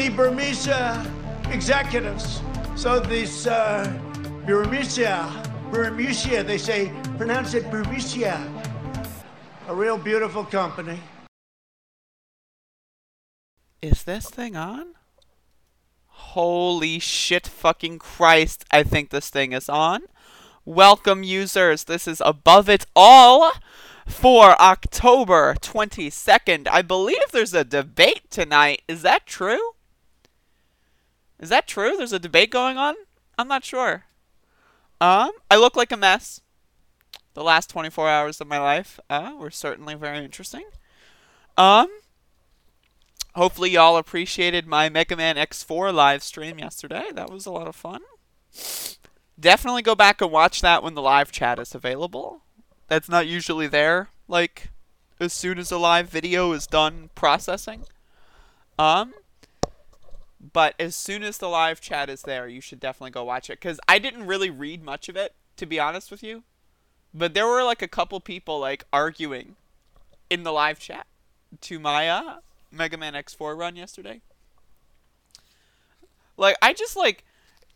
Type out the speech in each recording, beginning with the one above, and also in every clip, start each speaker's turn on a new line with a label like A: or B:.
A: the Burmese executives. So this uh, Burmesia, Burmesia, they say, pronounce it Burmesia. A real beautiful company.
B: Is this thing on? Holy shit fucking Christ, I think this thing is on. Welcome, users. This is Above It All for October 22nd. I believe there's a debate tonight. Is that true? Is that true? There's a debate going on? I'm not sure. Um, I look like a mess. The last 24 hours of my life uh, were certainly very interesting. Um, hopefully y'all appreciated my Mega Man X4 live stream yesterday. That was a lot of fun. Definitely go back and watch that when the live chat is available. That's not usually there, like, as soon as a live video is done processing. Um, but as soon as the live chat is there, you should definitely go watch it. Because I didn't really read much of it, to be honest with you. But there were like a couple people like arguing in the live chat to my uh, Mega Man X4 run yesterday. Like I just like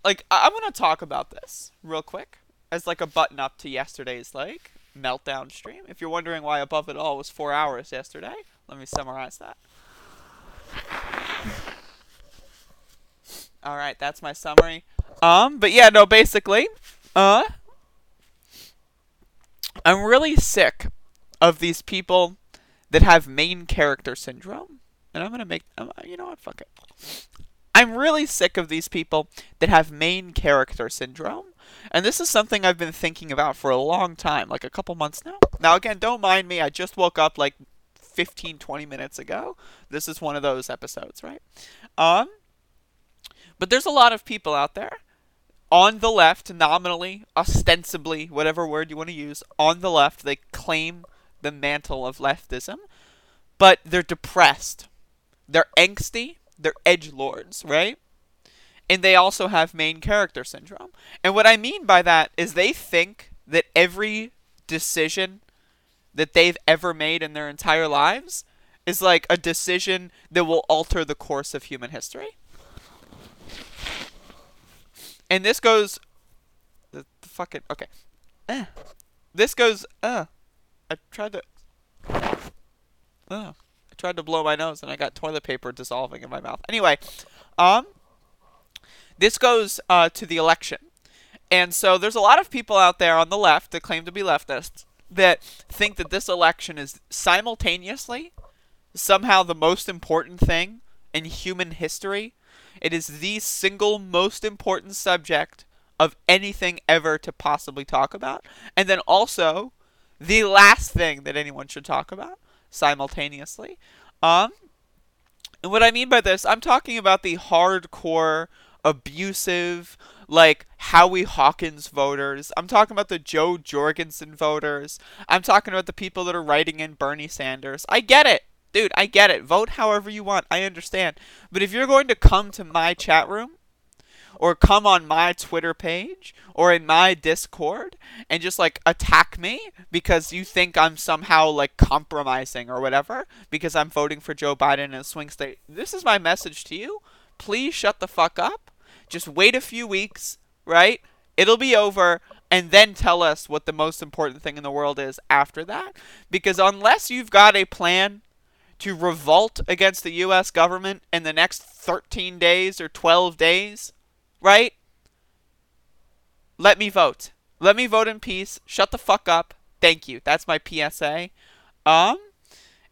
B: like I- I'm gonna talk about this real quick as like a button up to yesterday's like meltdown stream. If you're wondering why Above It All was four hours yesterday, let me summarize that. All right, that's my summary. Um, but yeah, no, basically, uh, I'm really sick of these people that have main character syndrome. And I'm gonna make, um, you know what, fuck it. I'm really sick of these people that have main character syndrome. And this is something I've been thinking about for a long time, like a couple months now. Now, again, don't mind me. I just woke up like 15, 20 minutes ago. This is one of those episodes, right? Um, but there's a lot of people out there on the left, nominally, ostensibly, whatever word you want to use, on the left, they claim the mantle of leftism, but they're depressed. They're angsty. They're edge lords, right? And they also have main character syndrome. And what I mean by that is they think that every decision that they've ever made in their entire lives is like a decision that will alter the course of human history. And this goes the, the fucking okay. Eh. This goes uh I tried to uh I tried to blow my nose and I got toilet paper dissolving in my mouth. Anyway, um this goes uh, to the election. And so there's a lot of people out there on the left that claim to be leftists that think that this election is simultaneously somehow the most important thing in human history. It is the single most important subject of anything ever to possibly talk about. And then also the last thing that anyone should talk about simultaneously. Um, and what I mean by this, I'm talking about the hardcore abusive, like Howie Hawkins voters. I'm talking about the Jo Jorgensen voters. I'm talking about the people that are writing in Bernie Sanders. I get it. Dude, I get it. Vote however you want. I understand. But if you're going to come to my chat room or come on my Twitter page or in my Discord and just like attack me because you think I'm somehow like compromising or whatever because I'm voting for Joe Biden in a swing state, this is my message to you. Please shut the fuck up just wait a few weeks, right? It'll be over, and then tell us what the most important thing in the world is after that. Because unless you've got a plan to revolt against the U.S. government in the next 13 days or 12 days, right? Let me vote. Let me vote in peace. Shut the fuck up. Thank you. That's my PSA. Um,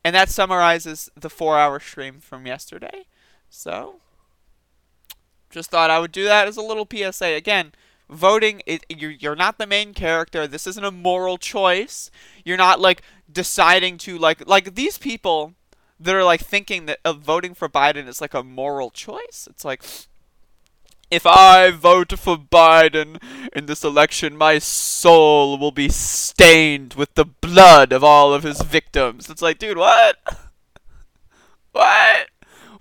B: and that summarizes the four-hour stream from yesterday. So, just thought I would do that as a little PSA. Again, voting, it, you're, you're not the main character. This isn't a moral choice. You're not like deciding to like like these people that are like thinking that voting for Biden is like a moral choice. It's like if I vote for Biden in this election, my soul will be stained with the blood of all of his victims. It's like, dude, what? what?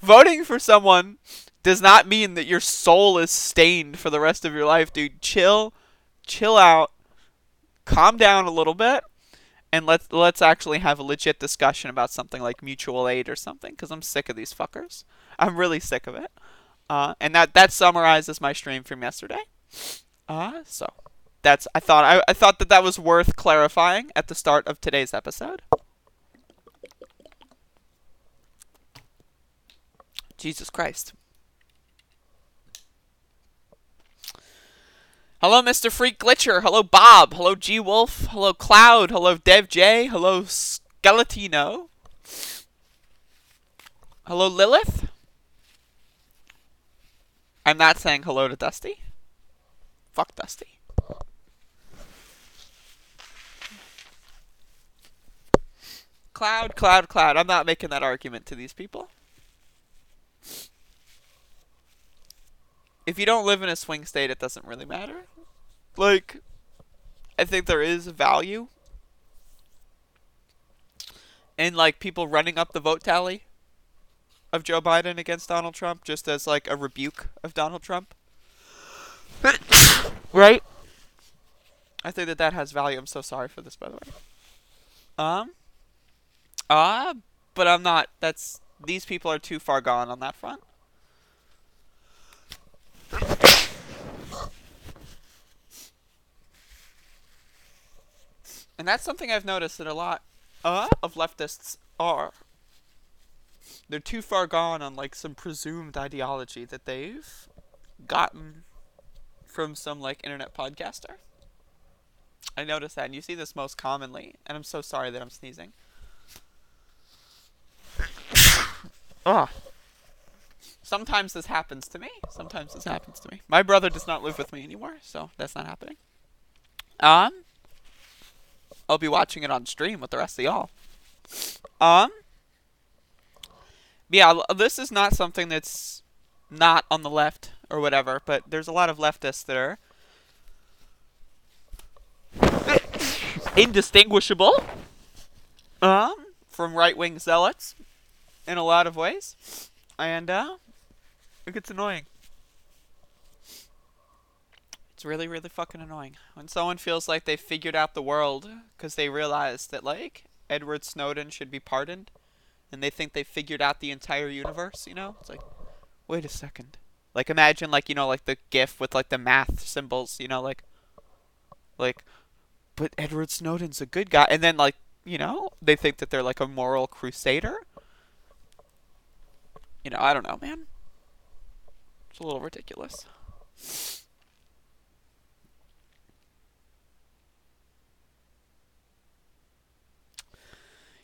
B: Voting for someone does not mean that your soul is stained for the rest of your life, dude. Chill, chill out, calm down a little bit, and let's let's actually have a legit discussion about something like mutual aid or something because I'm sick of these fuckers. I'm really sick of it. Uh, and that that summarizes my stream from yesterday. Uh, so that's I thought I, I thought that that was worth clarifying at the start of today's episode. Jesus Christ. Hello, Mr. Freak Glitcher. Hello, Bob. Hello, G Wolf. Hello, Cloud. Hello, Dev J. Hello, Skeletino. Hello, Lilith. I'm not saying hello to Dusty. Fuck Dusty. Cloud, cloud, cloud. I'm not making that argument to these people. If you don't live in a swing state, it doesn't really matter. Like, I think there is value in, like, people running up the vote tally of Joe Biden against Donald Trump just as, like, a rebuke of Donald Trump. right? I think that that has value. I'm so sorry for this, by the way. Um, uh, but I'm not. That's these people are too far gone on that front. And that's something I've noticed that a lot uh, of leftists are. They're too far gone on like some presumed ideology that they've gotten from some like internet podcaster. I notice that, and you see this most commonly, and I'm so sorry that I'm sneezing. Ugh. Sometimes this happens to me. Sometimes this happens to me. My brother does not live with me anymore, so that's not happening. Um, I'll be watching it on stream with the rest of y'all. Um, yeah, this is not something that's not on the left or whatever, but there's a lot of leftists that are indistinguishable um, from right wing zealots in a lot of ways. And uh, it gets annoying. It's really, really fucking annoying. When someone feels like they figured out the world because they realize that, like, Edward Snowden should be pardoned and they think they figured out the entire universe, you know? It's like, wait a second. Like, imagine, like, you know, like the GIF with, like, the math symbols, you know, like, like, but Edward Snowden's a good guy. And then, like, you know, they think that they're, like, a moral crusader. You know, I don't know, man. It's a little ridiculous.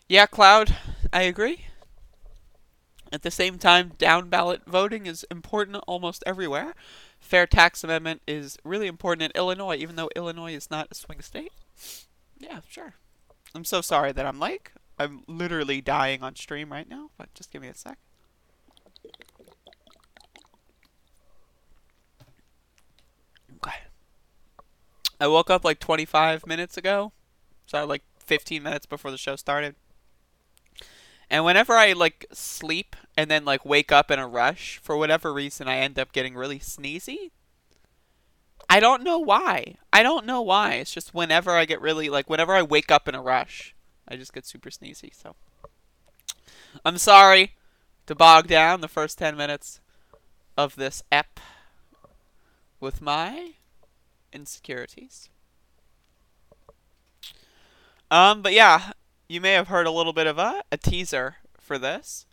B: Yeah, Cloud, I agree. At the same time, down ballot voting is important almost everywhere. Fair tax amendment is really important in Illinois, even though Illinois is not a swing state. Yeah, sure. I'm so sorry that I'm like, I'm literally dying on stream right now, but just give me a sec. Okay. I woke up like 25 minutes ago, so like 15 minutes before the show started. And whenever I like sleep and then like wake up in a rush, for whatever reason, I end up getting really sneezy. I don't know why. I don't know why. It's just whenever I get really like whenever I wake up in a rush, I just get super sneezy. So I'm sorry to bog down the first 10 minutes of this ep with my insecurities. Um, but yeah, you may have heard a little bit of a, a teaser for this.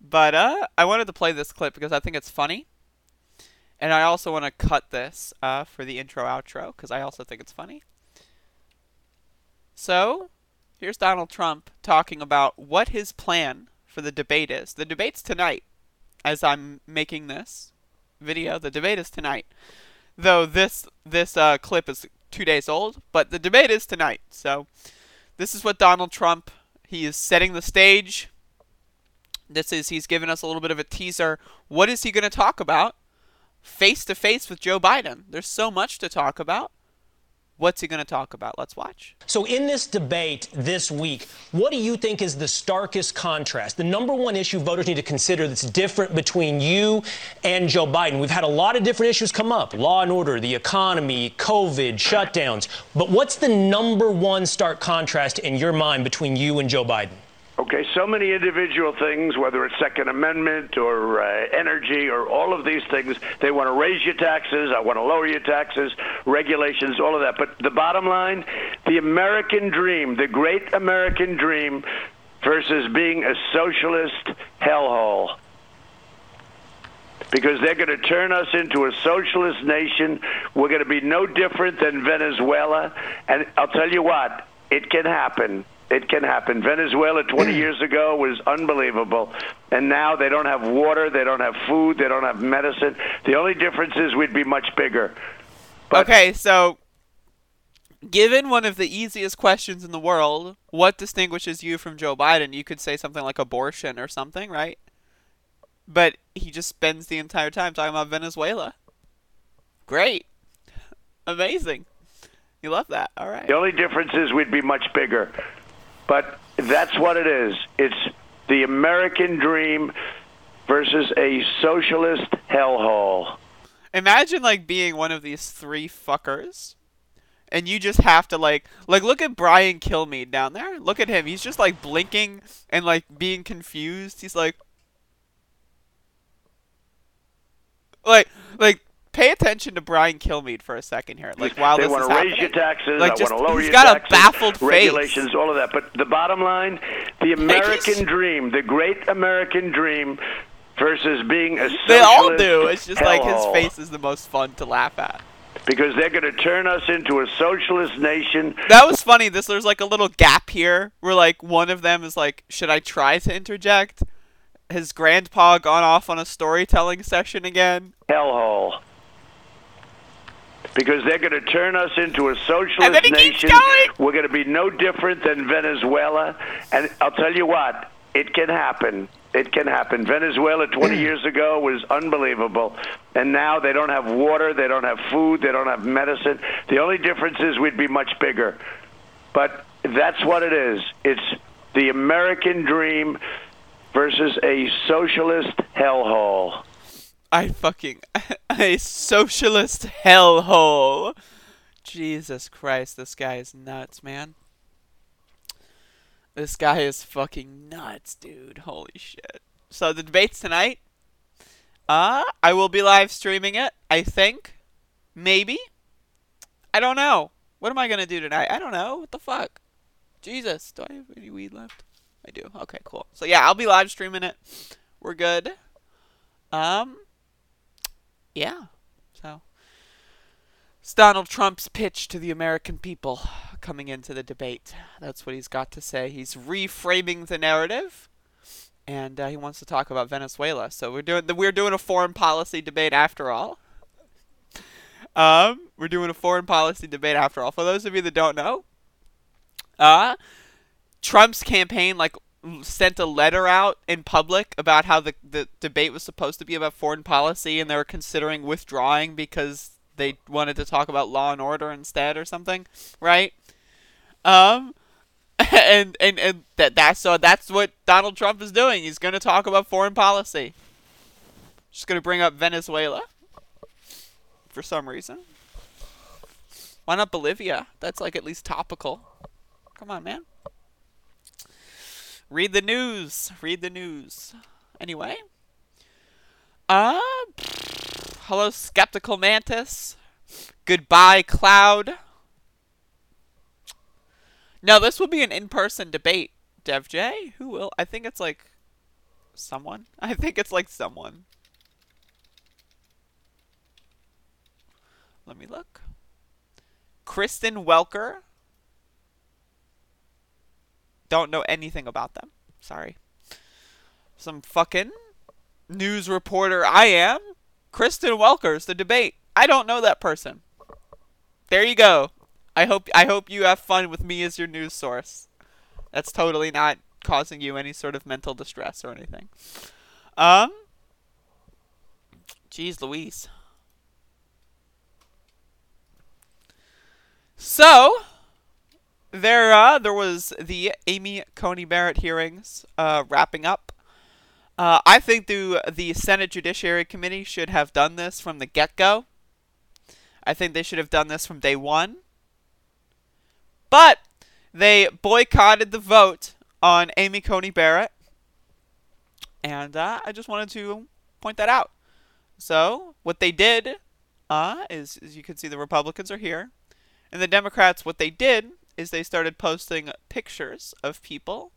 B: But uh, I wanted to play this clip because I think it's funny. And I also want to cut this uh, for the intro outro because I also think it's funny. So, here's Donald Trump talking about what his plan for the debate is. The debate's tonight as I'm making this video. The debate is tonight. Though this this uh, clip is two days old, but the debate is tonight. So, this is what Donald Trump, he is setting the stage. This is, he's given us a little bit of a teaser. What is he going to talk about face to face with Joe Biden? There's so much to talk about. What's he going to talk about? Let's watch.
C: So, in this debate this week, what do you think is the starkest contrast? The number one issue voters need to consider that's different between you and Joe Biden. We've had a lot of different issues come up law and order, the economy, COVID, shutdowns. But what's the number one stark contrast in your mind between you and Joe Biden?
D: Okay, so many individual things, whether it's Second Amendment or uh, energy or all of these things, they want to raise your taxes, I want to lower your taxes, regulations, all of that. But the bottom line, the American dream, the great American dream versus being a socialist hellhole. Because they're going to turn us into a socialist nation. We're going to be no different than Venezuela. And I'll tell you what, it can happen. It can happen. Venezuela 20 years ago was unbelievable. And now they don't have water, they don't have food, they don't have medicine. The only difference is we'd be much bigger. But
B: okay, so given one of the easiest questions in the world, what distinguishes you from Joe Biden? You could say something like abortion or something, right? But he just spends the entire time talking about Venezuela. Great. Amazing. You love that. All right.
D: The only difference is we'd be much bigger. But that's what it is. It's the American dream versus a socialist hellhole.
B: Imagine like being one of these three fuckers. And you just have to like like look at Brian Kilmeade down there. Look at him. He's just like blinking and like being confused. He's like like like pay attention to Brian Kilmeade for a second here. Like while
D: they
B: this
D: want
B: is
D: to raise
B: happening.
D: your taxes,
B: Like,
D: I
B: just-
D: want to lower
B: he's got a
D: taxes,
B: baffled face.
D: regulations, all of that. But the bottom line, the American dream, the great American dream versus being a
B: They all do. It's just like his face is the most fun to laugh at.
D: because they're going to turn us into a socialist nation.
B: That was funny. This there's like a little gap here where like one of them is like, should I try to interject? Has grandpa gone off on a storytelling session again?
D: hellhole. Because they're going to turn us into a socialist
B: And then he keeps
D: nation. We're going to be no different than Venezuela. And I'll tell you what, it can happen. It can happen. Venezuela 20 mm. years ago was unbelievable. And now they don't have water, they don't have food, they don't have medicine. The only difference is we'd be much bigger. But that's what it is. It's the American dream versus a socialist hellhole.
B: I fucking a socialist hellhole. Jesus Christ, this guy is nuts, man. This guy is fucking nuts, dude. Holy shit. So the debate's tonight. Uh, I will be live streaming it, I think. Maybe. I don't know. What am I gonna do tonight? I don't know. What the fuck? Jesus, do I have any weed left? I do. Okay, cool. So yeah, I'll be live streaming it. We're good. Um, yeah. So, it's Donald Trump's pitch to the American people coming into the debate. That's what he's got to say. He's reframing the narrative, and uh, he wants to talk about Venezuela. So we're doing the, we're doing a foreign policy debate after all. Um, we're doing a foreign policy debate after all. For those of you that don't know, uh, Trump's campaign like sent a letter out in public about how the the debate was supposed to be about foreign policy and they were considering withdrawing because they wanted to talk about law and order instead or something, right? Um and and, and that that's so that's what Donald Trump is doing. He's going to talk about foreign policy. Just going to bring up Venezuela for some reason. Why not Bolivia? That's like at least topical. Come on, man. Read the news. Read the news. Anyway. Uh, hello, Skeptical Mantis. Goodbye, Cloud. No, this will be an in-person debate. Dev J? Who will? I think it's like someone. I think it's like someone. Let me look. Kristen Welker. Don't know anything about them. Sorry. Some fucking news reporter I am. Kristen Welker's the debate. I don't know that person. There you go. I hope I hope you have fun with me as your news source. That's totally not causing you any sort of mental distress or anything. Um Jeez Louise. So there, uh, there was the Amy Coney Barrett hearings uh, wrapping up. Uh, I think the the Senate Judiciary Committee should have done this from the get go. I think they should have done this from day one. But they boycotted the vote on Amy Coney Barrett, and uh, I just wanted to point that out. So what they did uh, is, as you can see, the Republicans are here, and the Democrats. What they did is they started posting pictures of people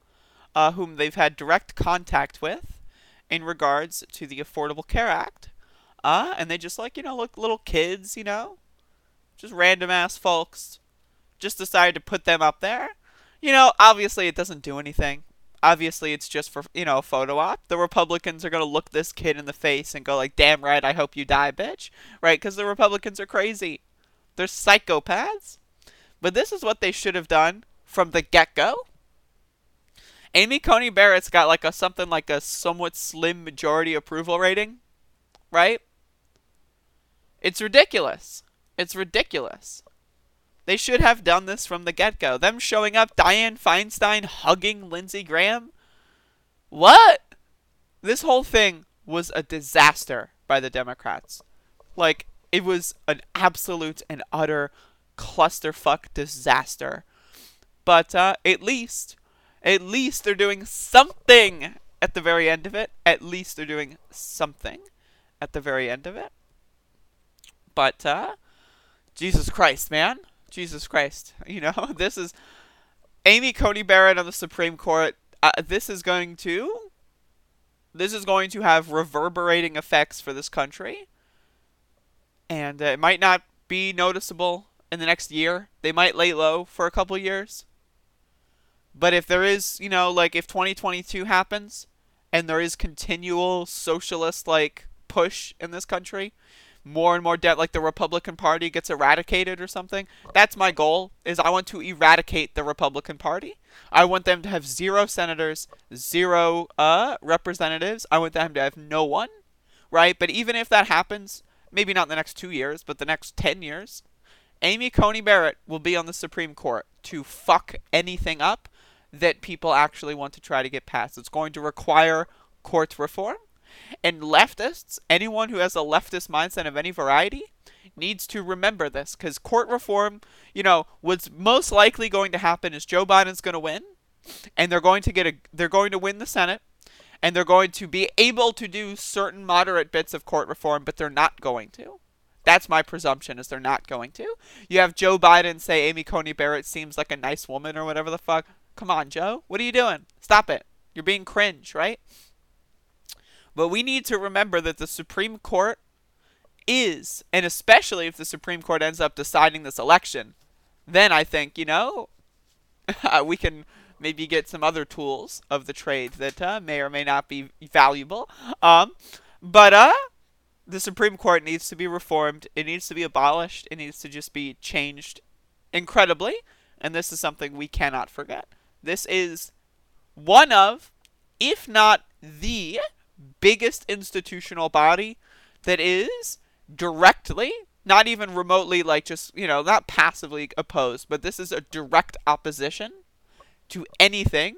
B: uh, whom they've had direct contact with in regards to the Affordable Care Act. Uh, and they just like, you know, look little kids, you know, just random ass folks, just decided to put them up there. You know, obviously it doesn't do anything. Obviously it's just for, you know, a photo op. The Republicans are going to look this kid in the face and go like, "Damn right, I hope you die, bitch." Right? Cuz the Republicans are crazy. They're psychopaths. But this is what they should have done from the get-go. Amy Coney Barrett's got like a something like a somewhat slim majority approval rating, right? It's ridiculous. It's ridiculous. They should have done this from the get-go. Them showing up, Dianne Feinstein hugging Lindsey Graham. What? This whole thing was a disaster by the Democrats. Like it was an absolute and utter clusterfuck disaster. But uh, at least, at least they're doing something at the very end of it. At least they're doing something at the very end of it. But uh, Jesus Christ, man, Jesus Christ, you know this is Amy Coney Barrett on the Supreme Court. Uh, this is going to, this is going to have reverberating effects for this country, and uh, it might not be noticeable in the next year. They might lay low for a couple years. But if there is, you know, like if 2022 happens and there is continual socialist like push in this country, more and more debt like the Republican Party gets eradicated or something. That's my goal is I want to eradicate the Republican Party. I want them to have zero senators, zero uh representatives. I want them to have no one, right? But even if that happens, maybe not in the next 2 years, but the next 10 years, Amy Coney Barrett will be on the Supreme Court to fuck anything up that people actually want to try to get passed. It's going to require court reform. And leftists, anyone who has a leftist mindset of any variety, needs to remember this because court reform, you know, what's most likely going to happen is Joe Biden's going to win, and they're going to get a, they're going to win the Senate, and they're going to be able to do certain moderate bits of court reform, but they're not going to. That's my presumption is they're not going to. You have Joe Biden say Amy Coney Barrett seems like a nice woman or whatever the fuck. Come on, Joe. What are you doing? Stop it. You're being cringe, right? But we need to remember that the Supreme Court is, and especially if the Supreme Court ends up deciding this election, then I think, you know, we can maybe get some other tools of the trade that uh, may or may not be valuable. Um, but uh, the Supreme Court needs to be reformed. It needs to be abolished. It needs to just be changed incredibly. And this is something we cannot forget. This is one of, if not the biggest institutional body that is directly, not even remotely, like just, you know, not passively opposed, but this is a direct opposition to anything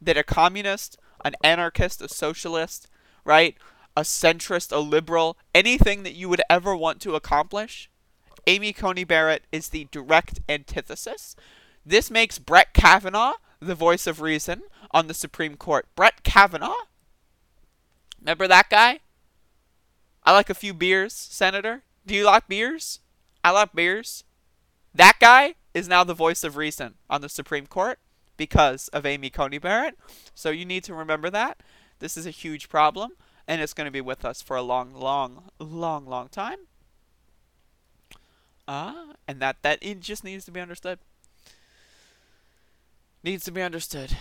B: that a communist, an anarchist, a socialist, right, a centrist, a liberal, anything that you would ever want to accomplish, Amy Coney Barrett is the direct antithesis. This makes Brett Kavanaugh the voice of reason on the Supreme Court. Brett Kavanaugh? Remember that guy? I like a few beers, Senator. Do you like beers? I like beers. That guy is now the voice of reason on the Supreme Court because of Amy Coney Barrett. So you need to remember that. This is a huge problem and it's going to be with us for a long, long, long, long time. Uh, and that that it just needs to be understood. Needs to be understood.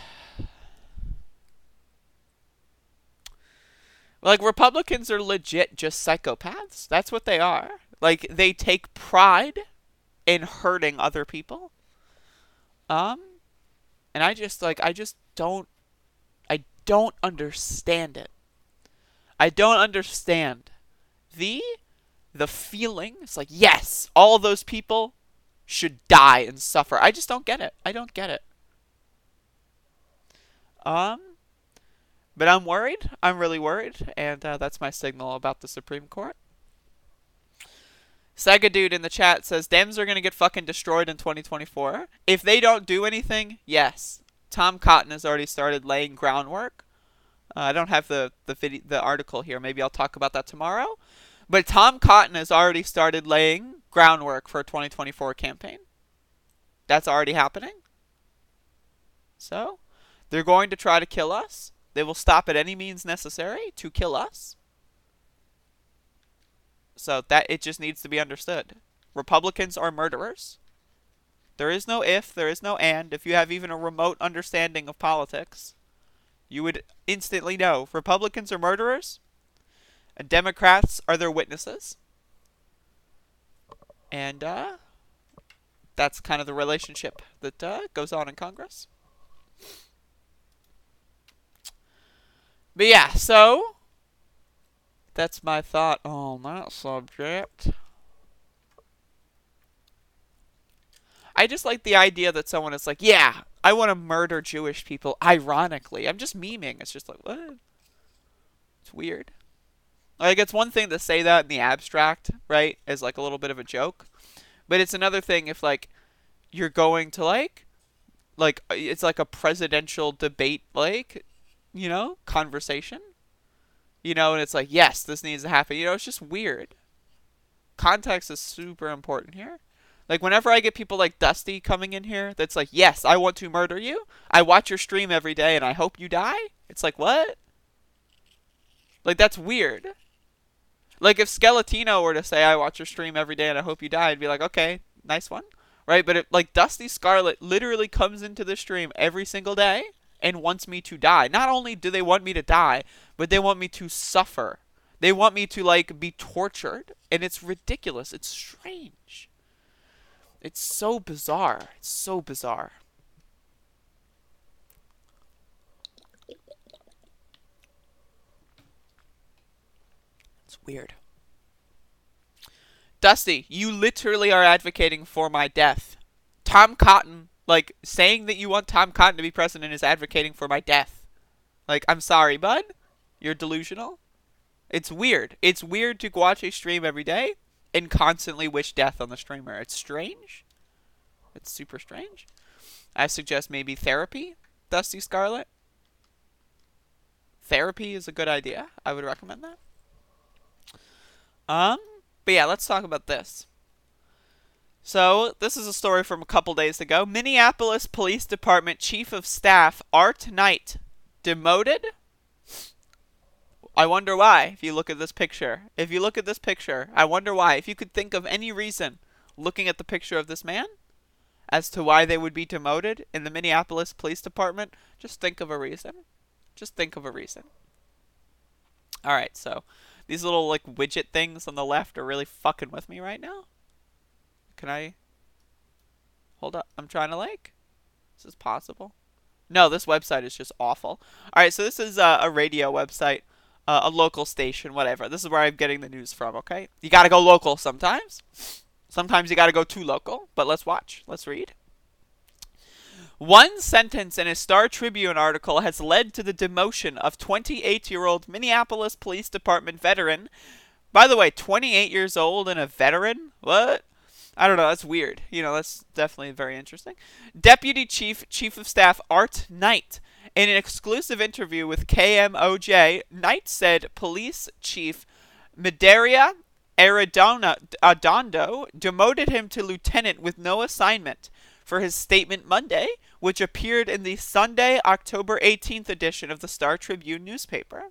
B: Like Republicans are legit just psychopaths. That's what they are. Like they take pride in hurting other people. Um and I just like I just don't I don't understand it. I don't understand the the feeling. It's like yes, all those people should die and suffer. I just don't get it. I don't get it. Um, but I'm worried. I'm really worried, and uh, that's my signal about the Supreme Court. Sega dude in the chat says Dems are gonna get fucking destroyed in 2024. If they don't do anything, yes. Tom Cotton has already started laying groundwork. Uh, I don't have the the video, the article here. Maybe I'll talk about that tomorrow. But Tom Cotton has already started laying groundwork for a 2024 campaign. That's already happening. So, they're going to try to kill us. They will stop at any means necessary to kill us. So that it just needs to be understood. Republicans are murderers. There is no if, there is no and. If you have even a remote understanding of politics, you would instantly know Republicans are murderers and Democrats are their witnesses. And uh, that's kind of the relationship that uh, goes on in Congress. But yeah, so that's my thought on that subject. I just like the idea that someone is like, yeah, I want to murder Jewish people, ironically. I'm just memeing. It's just like, what? It's weird. Like, it's one thing to say that in the abstract, right? As like a little bit of a joke. But it's another thing if, like, you're going to, like, like, uh, it's like a presidential debate, like, you know, conversation. You know, and it's like, yes, this needs to happen. You know, it's just weird. Context is super important here. Like, whenever I get people like Dusty coming in here that's like, yes, I want to murder you. I watch your stream every day and I hope you die. It's like, what? Like, that's weird. Like, if Skeletino were to say, I watch your stream every day and I hope you die, I'd be like, okay, nice one. Right? But, like, Dusty Scarlet literally comes into the stream every single day and wants me to die. Not only do they want me to die, but they want me to suffer. They want me to like be tortured, and it's ridiculous. It's strange. It's so bizarre. It's so bizarre. It's weird. Dusty, you literally are advocating for my death. Tom Cotton like, saying that you want Tom Cotton to be president is advocating for my death. Like, I'm sorry, bud. You're delusional. It's weird. It's weird to watch a stream every day and constantly wish death on the streamer. It's strange. It's super strange. I suggest maybe therapy, Dusty Scarlet. Therapy is a good idea. I would recommend that. Um, but yeah, let's talk about this. So, this is a story from a couple days ago. Minneapolis Police Department Chief of Staff Art Knight demoted. I wonder why, if you look at this picture. If you look at this picture, I wonder why. If you could think of any reason, looking at the picture of this man, as to why they would be demoted in the Minneapolis Police Department, just think of a reason. Just think of a reason. Alright, so these little like widget things on the left are really fucking with me right now. Can I? Hold up. I'm trying to like. Is this possible? No, this website is just awful. Alright, so this is uh, a radio website. Uh, a local station, whatever. This is where I'm getting the news from, okay? You gotta go local sometimes. Sometimes you gotta go too local. But let's watch. Let's read. One sentence in a Star Tribune article has led to the demotion of 28 year old Minneapolis Police Department veteran. By the way, 28 years old and a veteran? What? I don't know. That's weird. You know, that's definitely very interesting. Deputy Chief Chief of Staff Art Knight. In an exclusive interview with KMOJ, Knight said Police Chief Medaria Arradondo demoted him to lieutenant with no assignment for his statement Monday, which appeared in the Sunday, October 18th edition of the Star Tribune newspaper.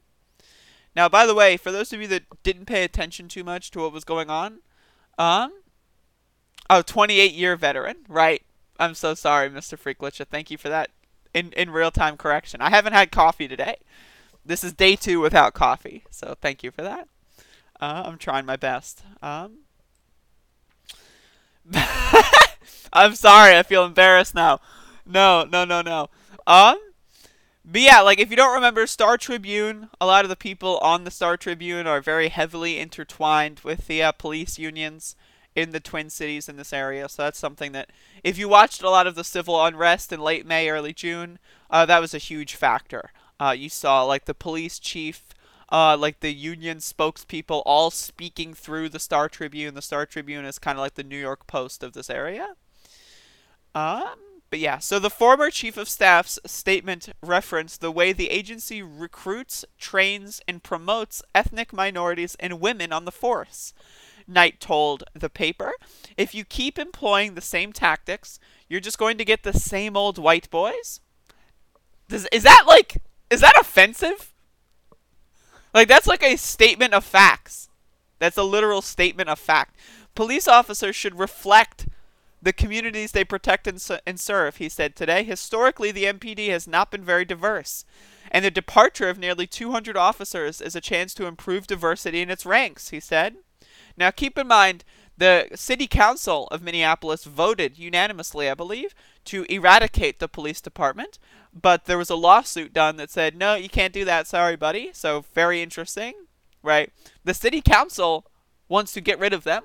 B: Now, by the way, for those of you that didn't pay attention too much to what was going on, um, Oh, 28 year veteran. Right. I'm so sorry, Mr. Freaklicha. Thank you for that in, in real time correction. I haven't had coffee today. This is day two without coffee. So thank you for that. Uh, I'm trying my best. Um, I'm sorry. I feel embarrassed now. No, no, no, no. Um, but yeah, like if you don't remember Star Tribune, a lot of the people on the Star Tribune are very heavily intertwined with the uh, police unions in the Twin Cities in this area. So that's something that, if you watched a lot of the civil unrest in late May, early June, uh, that was a huge factor. Uh, you saw like the police chief, uh, like the union spokespeople, all speaking through the Star Tribune. The Star Tribune is kind of like the New York Post of this area. Um, but yeah, so the former chief of staff's statement referenced the way the agency recruits, trains, and promotes ethnic minorities and women on the force. Knight told the paper, if you keep employing the same tactics, you're just going to get the same old white boys. Does, is that like, is that offensive? Like, that's like a statement of facts. That's a literal statement of fact. Police officers should reflect the communities they protect and, and serve, he said today. Historically, the MPD has not been very diverse, and the departure of nearly 200 officers is a chance to improve diversity in its ranks, he said. Now, keep in mind, the city council of Minneapolis voted unanimously, I believe, to eradicate the police department, but there was a lawsuit done that said, no, you can't do that, sorry, buddy. So, very interesting, right? The city council wants to get rid of them.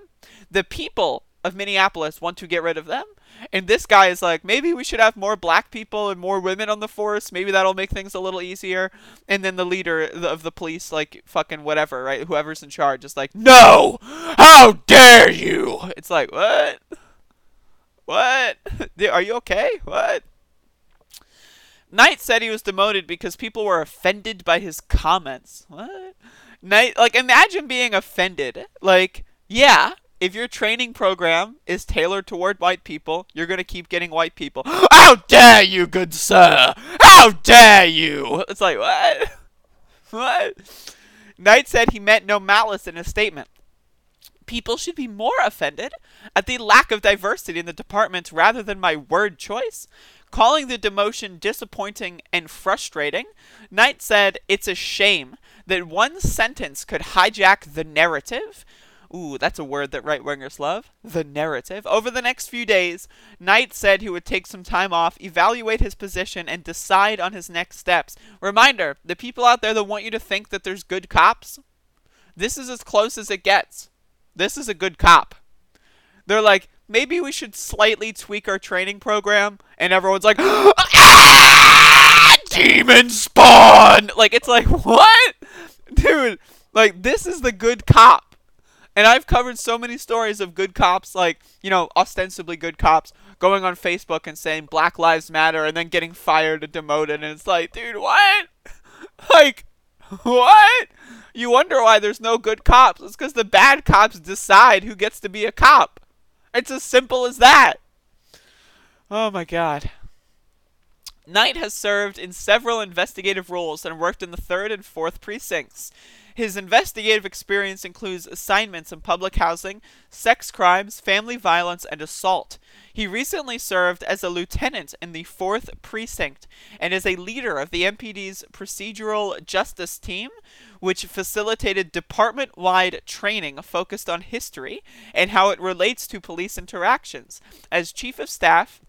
B: The people of Minneapolis want to get rid of them. And this guy is like, maybe we should have more black people and more women on the force. Maybe that'll make things a little easier. And then the leader of the police, like, fucking whatever, right? Whoever's in charge is like, no! How dare you! It's like, what? What? Are you okay? What? Knight said he was demoted because people were offended by his comments. What? Knight, like, imagine being offended. Like, yeah, if your training program is tailored toward white people, you're going to keep getting white people. How dare you, good sir? How dare you? It's like, what? what? Knight said he meant no malice in his statement. People should be more offended at the lack of diversity in the department rather than my word choice. Calling the demotion disappointing and frustrating, Knight said it's a shame that one sentence could hijack the narrative Ooh, that's a word that right wingers love. The narrative. Over the next few days, Knight said he would take some time off, evaluate his position, and decide on his next steps. Reminder the people out there that want you to think that there's good cops, this is as close as it gets. This is a good cop. They're like, maybe we should slightly tweak our training program, and everyone's like, ah, demon spawn! Like, it's like, what? Dude, like, this is the good cop. And I've covered so many stories of good cops, like, you know, ostensibly good cops, going on Facebook and saying Black Lives Matter and then getting fired and demoted. And it's like, dude, what? like, what? You wonder why there's no good cops. It's because the bad cops decide who gets to be a cop. It's as simple as that. Oh my god. Knight has served in several investigative roles and worked in the 3rd and 4th precincts. His investigative experience includes assignments in public housing, sex crimes, family violence, and assault. He recently served as a lieutenant in the 4th Precinct and is a leader of the MPD's procedural justice team, which facilitated department wide training focused on history and how it relates to police interactions. As chief of staff,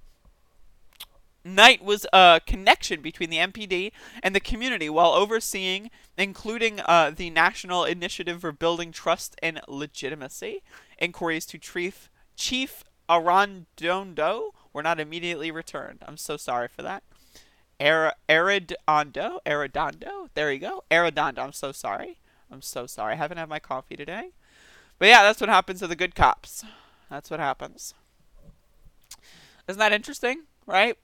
B: Knight was a connection between the MPD and the community while overseeing, including uh, the National Initiative for Building Trust and Legitimacy, inquiries to Chief, Chief Arradondo were not immediately returned. I'm so sorry for that. Arradondo? Arradondo? There you go. Arradondo. I'm so sorry. I'm so sorry. I haven't had my coffee today. But yeah, that's what happens to the good cops. That's what happens. Isn't that interesting? Right?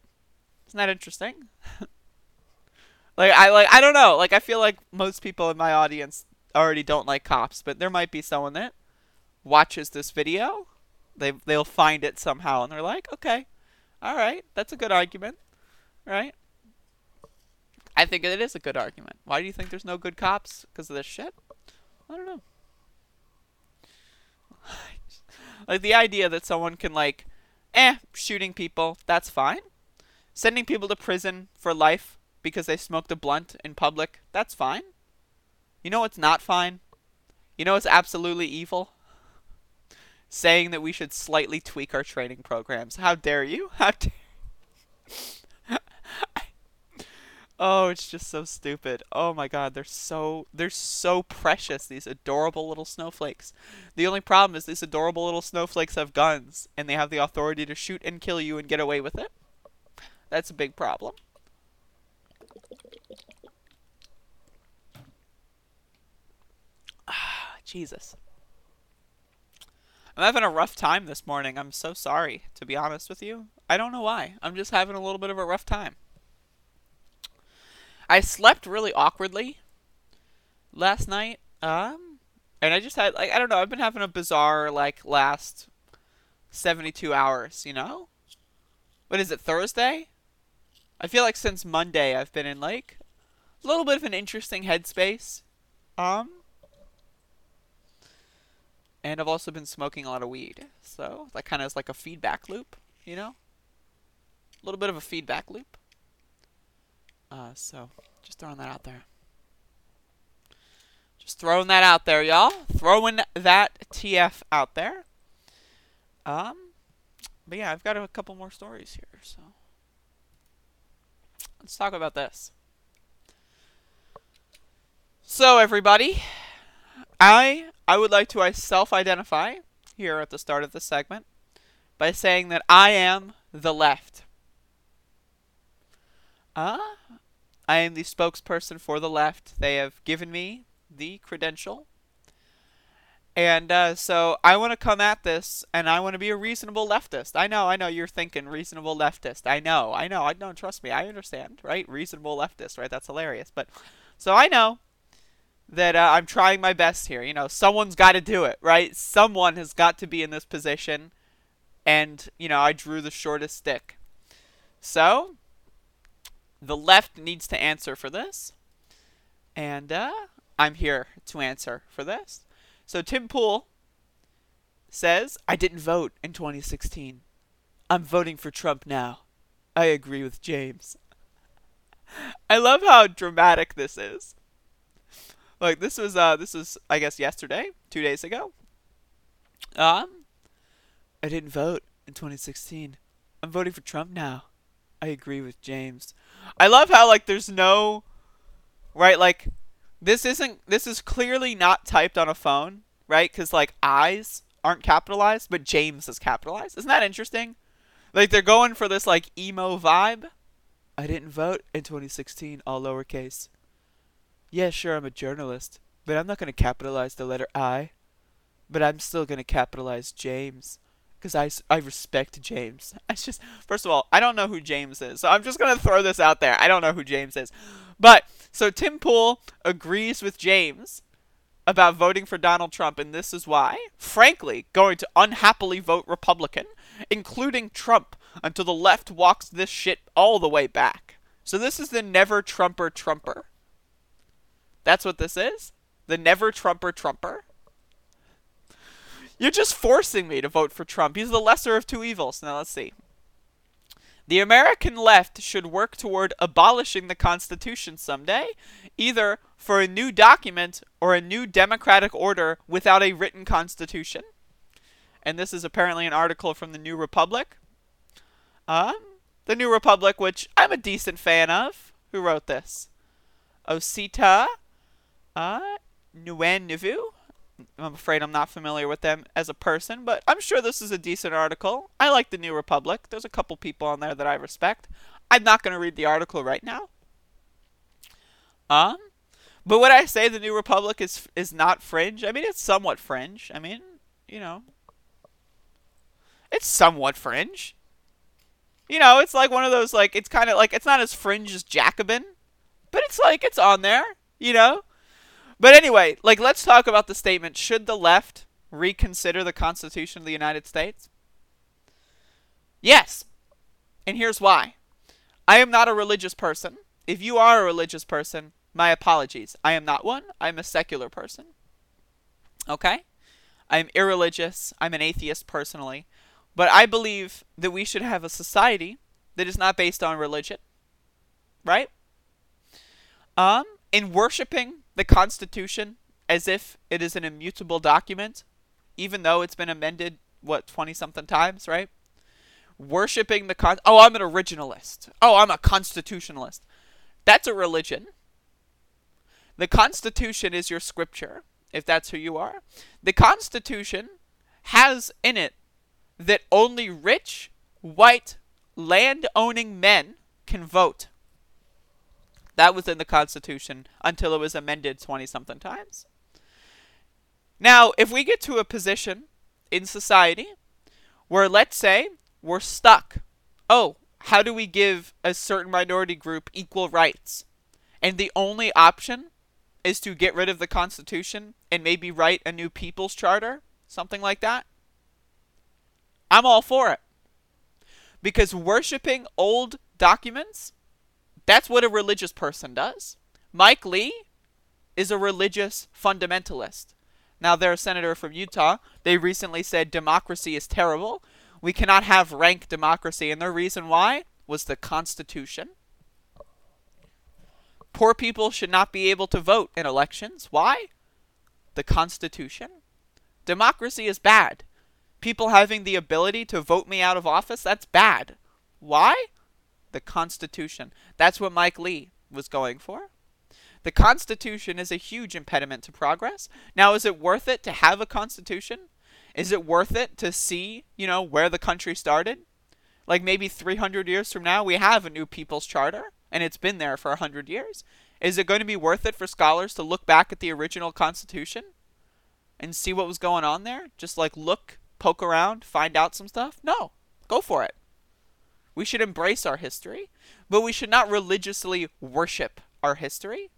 B: Isn't that interesting? like I like I don't know. Like I feel like most people in my audience already don't like cops, but there might be someone that watches this video. They they'll find it somehow and they're like, "Okay. All right. That's a good argument." Right? I think it is a good argument. Why do you think there's no good cops? Because of this shit? I don't know. like the idea that someone can like, eh, shooting people, that's fine. Sending people to prison for life because they smoked a blunt in public, that's fine. You know what's not fine? You know what's absolutely evil? Saying that we should slightly tweak our training programs. How dare you? How dare Oh, it's just so stupid. Oh my god, they're so they're so precious, these adorable little snowflakes. The only problem is these adorable little snowflakes have guns and they have the authority to shoot and kill you and get away with it. That's a big problem. Ah, Jesus. I'm having a rough time this morning. I'm so sorry, to be honest with you. I don't know why. I'm just having a little bit of a rough time. I slept really awkwardly last night. Um, and I just had like I don't know. I've been having a bizarre like last seventy-two hours. You know, what is it Thursday? I feel like since Monday I've been in like a little bit of an interesting headspace. Um, and I've also been smoking a lot of weed, so that kind of is like a feedback loop. You know, a little bit of a feedback loop. Uh, so just throwing that out there. Just throwing that out there, y'all. Throwing that TF out there. Um, but yeah, I've got a couple more stories here, so let's talk about this. So everybody, I I would like to self-identify here at the start of the segment by saying that I am the left. Uh, I am the spokesperson for the left. They have given me the credential. And uh, so I want to come at this, and I want to be a reasonable leftist. I know, I know, you're thinking reasonable leftist. I know, I know, I don't trust me. I understand, right? Reasonable leftist, right? That's hilarious. But so I know that uh, I'm trying my best here. You know, someone's got to do it, right? Someone has got to be in this position, and you know, I drew the shortest stick. So the left needs to answer for this. And uh, I'm here to answer for this. So Tim Pool says, I didn't vote in 2016. I'm voting for Trump now. I agree with James. I love how dramatic this is. Like this was uh this was I guess yesterday, 2 days ago. Um I didn't vote in 2016. I'm voting for Trump now. I agree with James. I love how like there's no right like this isn't this is clearly not typed on a phone, right? Cuz like eyes aren't capitalized, but James is capitalized. Isn't that interesting? Like they're going for this like emo vibe. I didn't vote in 2016 all lowercase. Yeah, sure I'm a journalist, but I'm not going to capitalize the letter I. But I'm still going to capitalize James because I, I respect James. I just first of all, I don't know who James is, so I'm just gonna throw this out there. I don't know who James is, but so Tim Pool agrees with James about voting for Donald Trump, and this is why, frankly, going to unhappily vote Republican, including Trump, until the left walks this shit all the way back. So this is the never Trumper Trumper. That's what this is? The never Trumper Trumper? You're just forcing me to vote for Trump. He's the lesser of two evils. Now let's see. The American left should work toward abolishing the Constitution someday, either for a new document or a new democratic order without a written Constitution. And this is apparently an article from the New Republic. Um, the New Republic, which I'm a decent fan of. Who wrote this? Osita uh, Nwanevu. I'm afraid I'm not familiar with them as a person, but I'm sure this is a decent article. I like the New Republic. There's a couple people on there that I respect. I'm not going to read the article right now. Um, but would I say the New Republic is is not fringe? I mean, it's somewhat fringe. I mean, you know, it's somewhat fringe. You know, it's like one of those like it's kind of like it's not as fringe as Jacobin, but it's like it's on there. You know, but anyway, like let's talk about the statement should the left reconsider the Constitution of the United States? Yes. And here's why. I am not a religious person. If you are a religious person, my apologies. I am not one. I'm a secular person. Okay? I'm irreligious. I'm an atheist personally. But I believe that we should have a society that is not based on religion. Right? Um, in worshiping the Constitution as if it is an immutable document, even though it's been amended, what, 20 something times, right? Worshipping the con. Oh, I'm an originalist. Oh, I'm a constitutionalist. That's a religion. The Constitution is your scripture, if that's who you are. The Constitution has in it that only rich, white, land owning men can vote. That was in the Constitution until it was amended 20 something times. Now, if we get to a position in society where, let's say, we're stuck, oh, how do we give a certain minority group equal rights? And the only option is to get rid of the Constitution and maybe write a new People's Charter, something like that. I'm all for it. Because worshiping old documents, that's what a religious person does. Mike Lee is a religious fundamentalist. Now, they're a senator from Utah. They recently said democracy is terrible. We cannot have rank democracy. And the reason why was the Constitution. Poor people should not be able to vote in elections. Why? The Constitution. Democracy is bad. People having the ability to vote me out of office, that's bad. Why? The Constitution. That's what Mike Lee was going for. The Constitution is a huge impediment to progress. Now, is it worth it to have a Constitution? Is it worth it to see, you know, where the country started? Like maybe 300 years from now, we have a new People's Charter, and it's been there for 100 years. Is it going to be worth it for scholars to look back at the original Constitution and see what was going on there? Just like look, poke around, find out some stuff? No. Go for it. We should embrace our history, but we should not religiously worship our history.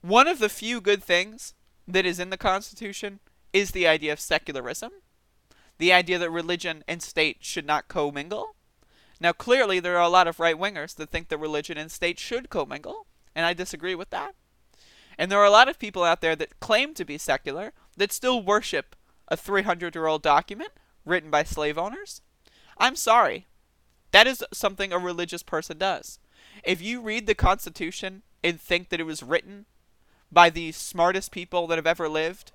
B: One of the few good things that is in the Constitution is the idea of secularism, the idea that religion and state should not commingle. Now, clearly, there are a lot of right wingers that think that religion and state should commingle, and I disagree with that. And there are a lot of people out there that claim to be secular that still worship a 300 year old document written by slave owners. I'm sorry. That is something a religious person does. If you read the Constitution and think that it was written by the smartest people that have ever lived,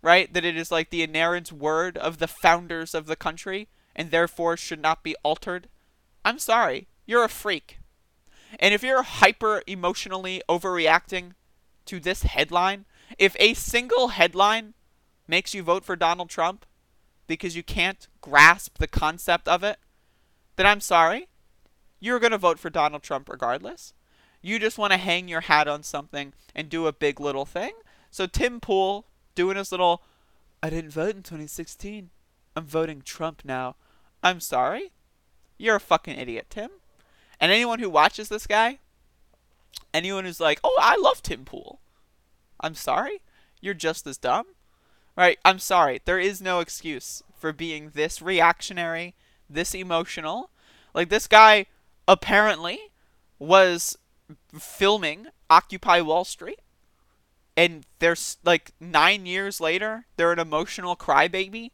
B: right? That it is like the inerrant word of the founders of the country and therefore should not be altered. I'm sorry, you're a freak. And if you're hyper emotionally overreacting to this headline, if a single headline makes you vote for Donald Trump because you can't grasp the concept of it, then I'm sorry. You're going to vote for Donald Trump regardless. You just want to hang your hat on something and do a big little thing. So Tim Pool doing his little I didn't vote in 2016. I'm voting Trump now. I'm sorry. You're a fucking idiot, Tim. And anyone who watches this guy, anyone who's like, "Oh, I love Tim Pool." I'm sorry. You're just as dumb. Right? I'm sorry. There is no excuse for being this reactionary, this emotional. Like this guy apparently was filming Occupy Wall Street and there's like nine years later, they're an emotional crybaby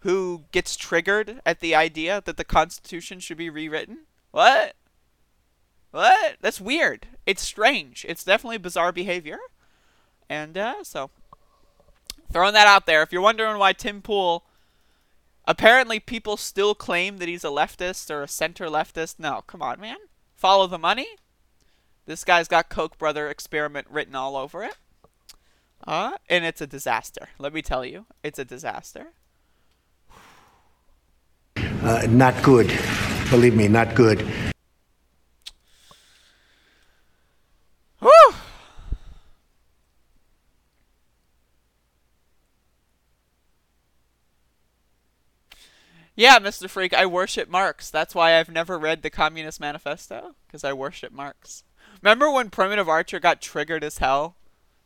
B: who gets triggered at the idea that the Constitution should be rewritten. What? What? That's weird. It's strange. It's definitely bizarre behavior. And uh, so, throwing that out there. If you're wondering why Tim Pool, apparently people still claim that he's a leftist or a center leftist. No, come on, man. Follow the money. This guy's got Koch brother experiment written all over it. Uh, and it's a disaster. Let me tell you, it's a disaster.
E: Uh, not good. Believe me, not good.
B: Yeah, Mr. Freak, I worship Marx. That's why I've never read the Communist Manifesto, because I worship Marx. Remember when Primitive Archer got triggered as hell?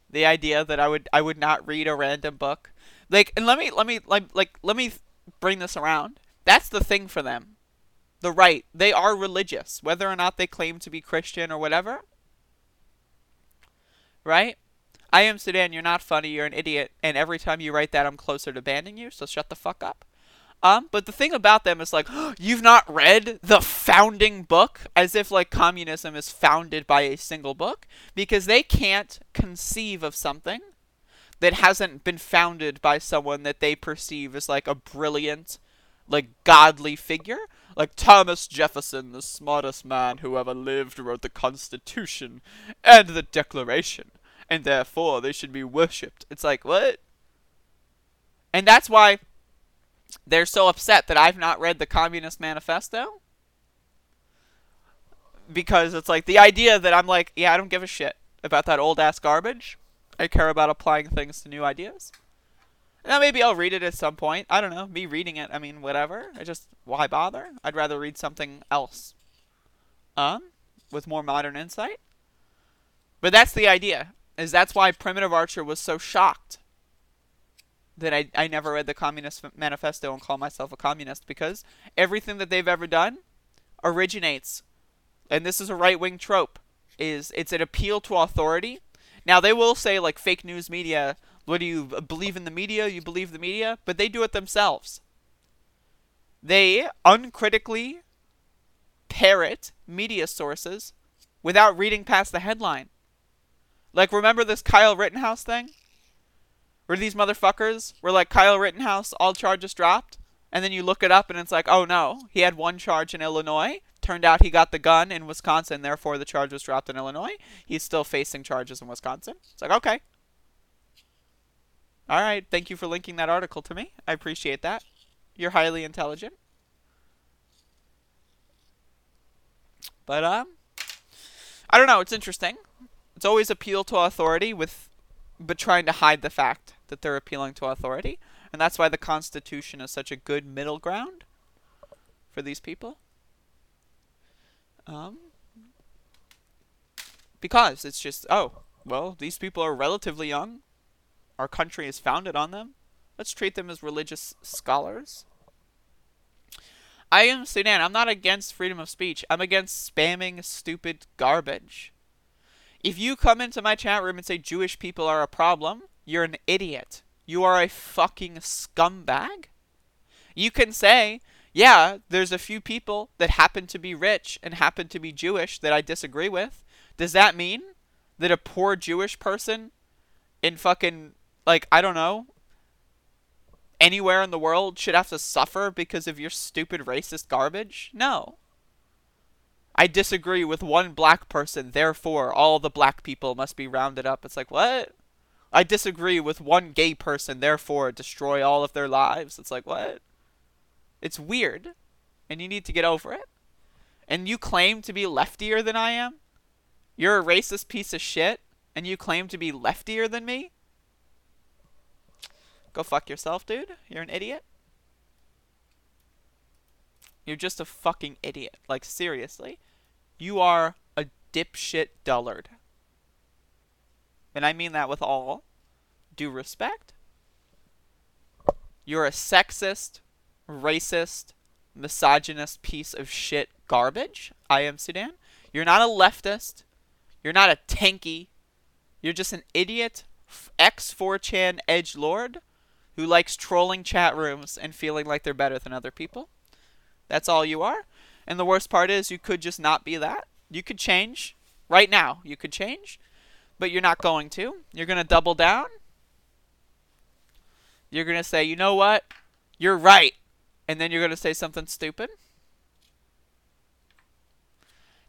B: The idea that I would I would not read a random book. Like and let me let me like like let me bring this around. That's the thing for them. The right, they are religious, whether or not they claim to be Christian or whatever. Right? I am Sudan, you're not funny, you're an idiot, and every time you write that I'm closer to banning you, so shut the fuck up. Um, but the thing about them is like, you've not read the founding book, as if like communism is founded by a single book, because they can't conceive of something that hasn't been founded by someone that they perceive as like a brilliant, like godly figure. Like Thomas Jefferson, the smartest man who ever lived, wrote the Constitution and the Declaration, and therefore they should be worshipped. It's like, what? And that's why they're so upset that I've not read the Communist Manifesto. Because it's like the idea that I'm like, yeah, I don't give a shit about that old ass garbage. I care about applying things to new ideas. Now maybe I'll read it at some point. I don't know. Me reading it, I mean, whatever. I just why bother? I'd rather read something else. Um, with more modern insight. But that's the idea. Is that's why Primitive Archer was so shocked that I, I never read the Communist Manifesto and call myself a communist because everything that they've ever done originates, and this is a right wing trope, is it's an appeal to authority. Now they will say like fake news media, what do you believe in the media? You believe the media, but they do it themselves. They uncritically parrot media sources without reading past the headline. Like remember this Kyle Rittenhouse thing? Where these motherfuckers were like Kyle Rittenhouse, all charges dropped, and then you look it up and it's like, oh no, he had one charge in Illinois. Turned out he got the gun in Wisconsin, therefore the charge was dropped in Illinois. He's still facing charges in Wisconsin. It's like, okay. Alright, thank you for linking that article to me. I appreciate that. You're highly intelligent. But, um, I don't know, it's interesting. It's always appeal to authority with, but trying to hide the fact that they're appealing to authority. And that's why the Constitution is such a good middle ground for these people. Um, because it's just, oh, well, these people are relatively young. Our country is founded on them. Let's treat them as religious scholars. I am Sudan. I'm not against freedom of speech. I'm against spamming stupid garbage. If you come into my chat room and say Jewish people are a problem, you're an idiot. You are a fucking scumbag. You can say, yeah, there's a few people that happen to be rich and happen to be Jewish that I disagree with. Does that mean that a poor Jewish person in fucking, like, I don't know, anywhere in the world should have to suffer because of your stupid racist garbage? No. I disagree with one black person, therefore all the black people must be rounded up. It's like, what? I disagree with one gay person, therefore destroy all of their lives. It's like, what? It's weird. And you need to get over it. And you claim to be leftier than I am? You're a racist piece of shit, and you claim to be leftier than me? Go fuck yourself, dude. You're an idiot. You're just a fucking idiot. Like, seriously. You are a dipshit dullard. And I mean that with all due respect. You're a sexist, racist, misogynist piece of shit garbage. I am Sudan. You're not a leftist. You're not a tanky. You're just an idiot, ex 4chan edge lord who likes trolling chat rooms and feeling like they're better than other people. That's all you are. And the worst part is you could just not be that. You could change right now. You could change, but you're not going to. You're going to double down. You're going to say, "You know what? You're right." And then you're going to say something stupid.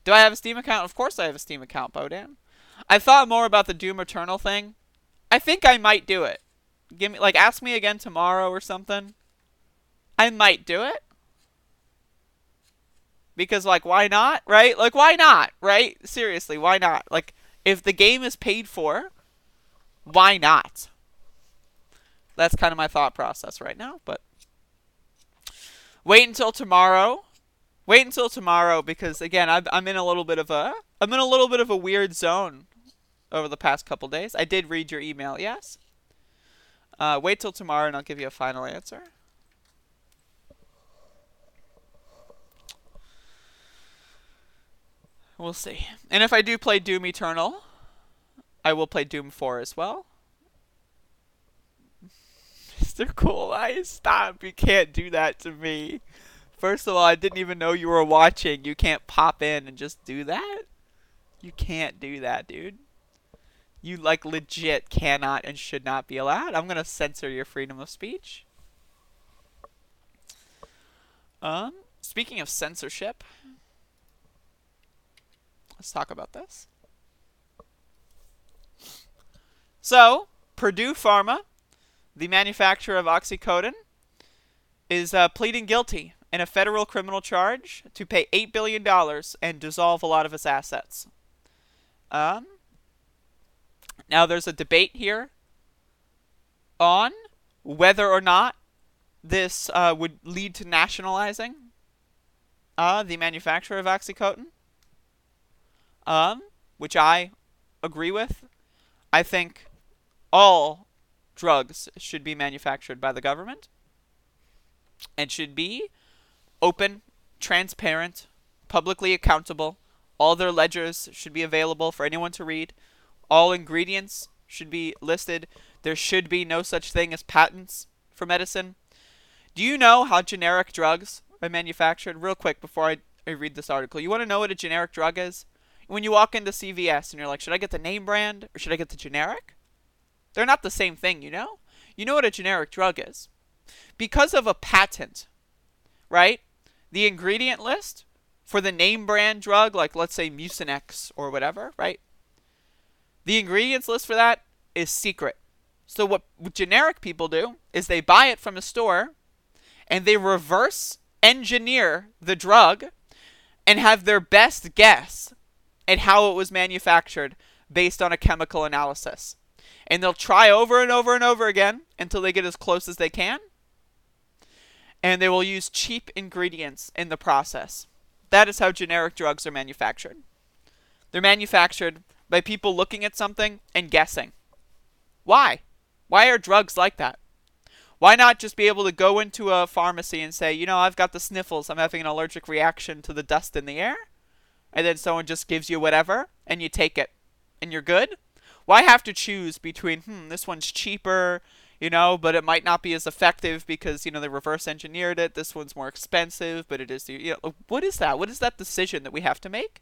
B: Do I have a Steam account? Of course I have a Steam account, Bodan. I thought more about the Doom Eternal thing. I think I might do it. Give me like ask me again tomorrow or something. I might do it. Because like why not? Right? Like why not? Right? Seriously, why not? Like if the game is paid for, why not? That's kind of my thought process right now, but wait until tomorrow. Wait until tomorrow because again, I'm I'm in a little bit of a I'm in a little bit of a weird zone over the past couple days. I did read your email, yes. Uh, wait till tomorrow and I'll give you a final answer. We'll see. And if I do play Doom Eternal, I will play Doom 4 as well. Mr. Cool Eyes, stop. You can't do that to me. First of all, I didn't even know you were watching. You can't pop in and just do that. You can't do that, dude. You, like, legit cannot and should not be allowed. I'm going to censor your freedom of speech. Um, speaking of censorship, let's talk about this. So, Purdue Pharma, the manufacturer of Oxycodone, is uh, pleading guilty in a federal criminal charge to pay $8 billion and dissolve a lot of its assets. Um, now, there's a debate here on whether or not this uh, would lead to nationalizing uh, the manufacturer of Oxycontin, um, which I agree with. I think all drugs should be manufactured by the government and should be open, transparent, publicly accountable. All their ledgers should be available for anyone to read. All ingredients should be listed. There should be no such thing as patents for medicine. Do you know how generic drugs are manufactured? Real quick before I, I read this article. You want to know what a generic drug is? When you walk into CVS and you're like, should I get the name brand or should I get the generic? They're not the same thing, you know? You know what a generic drug is. Because of a patent, right? The ingredient list for the name brand drug, like let's say Mucinex or whatever, right? The ingredients list for that is secret. So what generic people do is they buy it from a store and they reverse engineer the drug and have their best guess at how it was manufactured based on a chemical analysis. And they'll try over and over and over again until they get as close as they can. And they will use cheap ingredients in the process. That is how generic drugs are manufactured. They're manufactured by people looking at something and guessing. Why? Why are drugs like that? Why not just be able to go into a pharmacy and say, you know, I've got the sniffles, I'm having an allergic reaction to the dust in the air? And then someone just gives you whatever and you take it and you're good? Why have to choose between, hmm, this one's cheaper, you know, but it might not be as effective because, you know, they reverse engineered it. This one's more expensive, but it is, you know, what is that? What is that decision that we have to make?